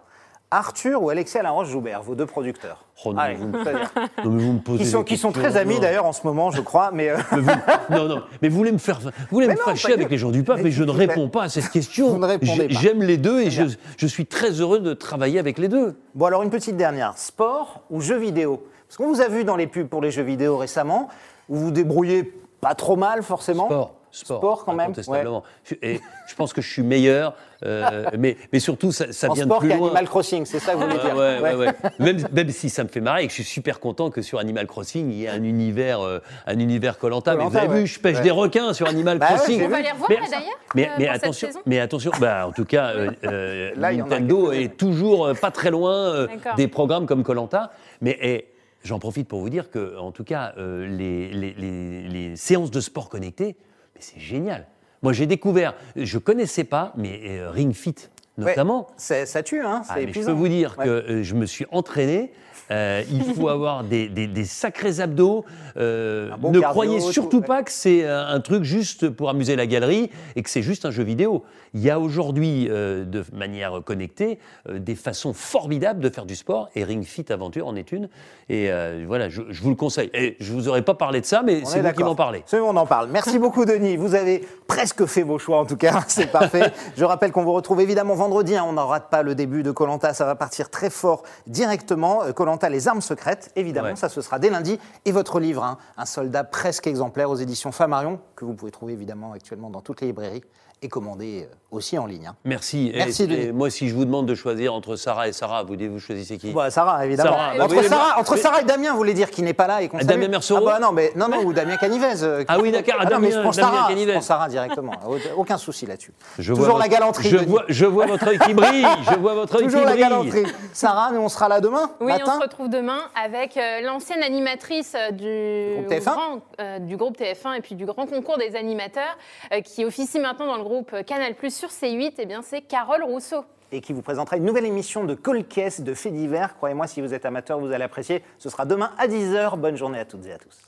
Speaker 1: Arthur ou Alexis Alain-Roche-Joubert, vos deux producteurs
Speaker 2: Oh non,
Speaker 1: Allez,
Speaker 2: vous-
Speaker 1: c'est-à-dire. <laughs>
Speaker 2: Non, mais vous me posez
Speaker 1: Qui sont, qui sont très amis d'ailleurs en ce moment, je crois, mais. euh, <laughs>
Speaker 2: Mais vous- non, non, mais vous voulez me faire, vous voulez me
Speaker 1: non,
Speaker 2: fâcher avec les gens du pape,
Speaker 1: Mais
Speaker 2: je ne réponds pas à cette question.
Speaker 1: Vous ne répondez
Speaker 2: J'ai-
Speaker 1: pas.
Speaker 2: J'aime les deux et je, je suis très heureux de travailler avec les deux.
Speaker 1: Bon, alors une petite dernière. Sport ou jeux vidéo? Parce qu'on vous a vu dans les pubs pour les jeux vidéo récemment, où vous vous débrouillez pas trop mal forcément.
Speaker 2: Sport, sport,
Speaker 1: Sport, quand même,
Speaker 2: incontestablement. Je- Et je pense que je suis meilleur, euh, mais, mais surtout ça, ça
Speaker 1: En
Speaker 2: vient
Speaker 1: sport
Speaker 2: de plus loin.
Speaker 1: qu'Animal Crossing, c'est ça que vous voulez
Speaker 2: Ouais,
Speaker 1: dire
Speaker 2: ouais, ouais,
Speaker 1: Ouais.
Speaker 2: ouais. Même, même si ça me fait marrer et que je suis super content que sur Animal Crossing, il y ait un univers, euh, un univers Colanta. Mais vous avez
Speaker 1: ouais.
Speaker 2: vu, je pêche
Speaker 1: Ouais.
Speaker 2: des requins sur Animal
Speaker 1: Bah
Speaker 2: Crossing.
Speaker 3: On va les revoir d'ailleurs
Speaker 2: Mais,
Speaker 3: euh,
Speaker 2: mais
Speaker 3: pour cette
Speaker 2: attention, mais attention, bah, en tout cas,
Speaker 1: Là,
Speaker 2: Nintendo est toujours euh, pas très loin euh, des programmes comme Colanta. Mais j'en profite pour vous dire que, en tout cas, euh, les, les- les- les séances de sport connectées, mais c'est génial. Moi, j'ai découvert, je connaissais pas, mais euh, Ring Fit notamment.
Speaker 1: Ça tue, hein
Speaker 2: Ah,
Speaker 1: C'est
Speaker 2: mais je peux vous dire
Speaker 1: Ouais.
Speaker 2: que euh, je me suis entraîné. euh, il faut <laughs> avoir des, des- des sacrés abdos. euh,
Speaker 1: bon
Speaker 2: ne
Speaker 1: cardio,
Speaker 2: croyez
Speaker 1: tout,
Speaker 2: surtout
Speaker 1: ouais.
Speaker 2: pas que c'est un truc juste pour amuser la galerie et que c'est juste un jeu vidéo. Il y a aujourd'hui, euh, de manière connectée, euh, des façons formidables de faire du sport et Ring Fit Aventure en est une. Et euh, voilà, je, je vous le conseille. Et je vous aurais pas parlé de ça, mais c'est
Speaker 1: est
Speaker 2: vous qui m'en parlez.
Speaker 1: C'est on en parle. Merci <laughs> beaucoup, Denis. Vous avez presque fait vos choix, en tout cas. <laughs> C'est parfait. Je rappelle qu'on vous retrouve évidemment vendredi. hein. On n'en rate pas le début de Colanta. Ça va partir très fort directement. Colanta, les armes secrètes. Évidemment,
Speaker 2: Ouais.
Speaker 1: ça ce sera dès lundi. Et votre livre, hein, Un soldat presque exemplaire aux éditions Flammarion, que vous pouvez trouver évidemment actuellement dans toutes les librairies et commander euh, aussi en ligne. hein.
Speaker 2: Merci. Et-
Speaker 1: Merci,
Speaker 2: et, moi, si je vous demande de choisir entre Sarah et Sarah, vous, vous choisissez qui?
Speaker 1: Bah, Sarah, évidemment.
Speaker 2: Sarah, bah
Speaker 1: entre,
Speaker 2: oui,
Speaker 1: Sarah,
Speaker 2: mais-
Speaker 1: entre Sarah et Damien, vous voulez dire qu'il n'est pas là et qu'on
Speaker 2: Ah, Damien Mercereau
Speaker 1: Ah bah non, mais, non, non, ou Damien Canivez. euh,
Speaker 2: Ah oui, d'accord,
Speaker 1: Ah non, mais je
Speaker 2: Damien-
Speaker 1: prends
Speaker 2: Damien
Speaker 1: Sarah,
Speaker 2: Canivez.
Speaker 1: je prends Sarah directement. Aucun souci là-dessus. Toujours
Speaker 2: vois
Speaker 1: la galanterie,
Speaker 2: Je vois, je vois votre œil qui brille. Je vois votre œil
Speaker 1: Toujours
Speaker 2: qui
Speaker 1: la
Speaker 2: brille.
Speaker 1: galanterie. Sarah, nous on sera là demain
Speaker 3: Oui,
Speaker 1: matin.
Speaker 3: on se retrouve demain avec euh, l'ancienne animatrice du
Speaker 1: Groupe TF1.
Speaker 3: grand, euh, du groupe TF1 et puis du grand concours des animateurs euh, qui officie maintenant dans le groupe Canal Plus sur C8. Et bien, c'est Carole Rousseau.
Speaker 1: et qui vous présentera une nouvelle émission de Colcaisse de faits divers. Croyez-moi, si vous êtes amateur, vous allez apprécier. Ce sera demain à 10h. Bonne journée à toutes et à tous.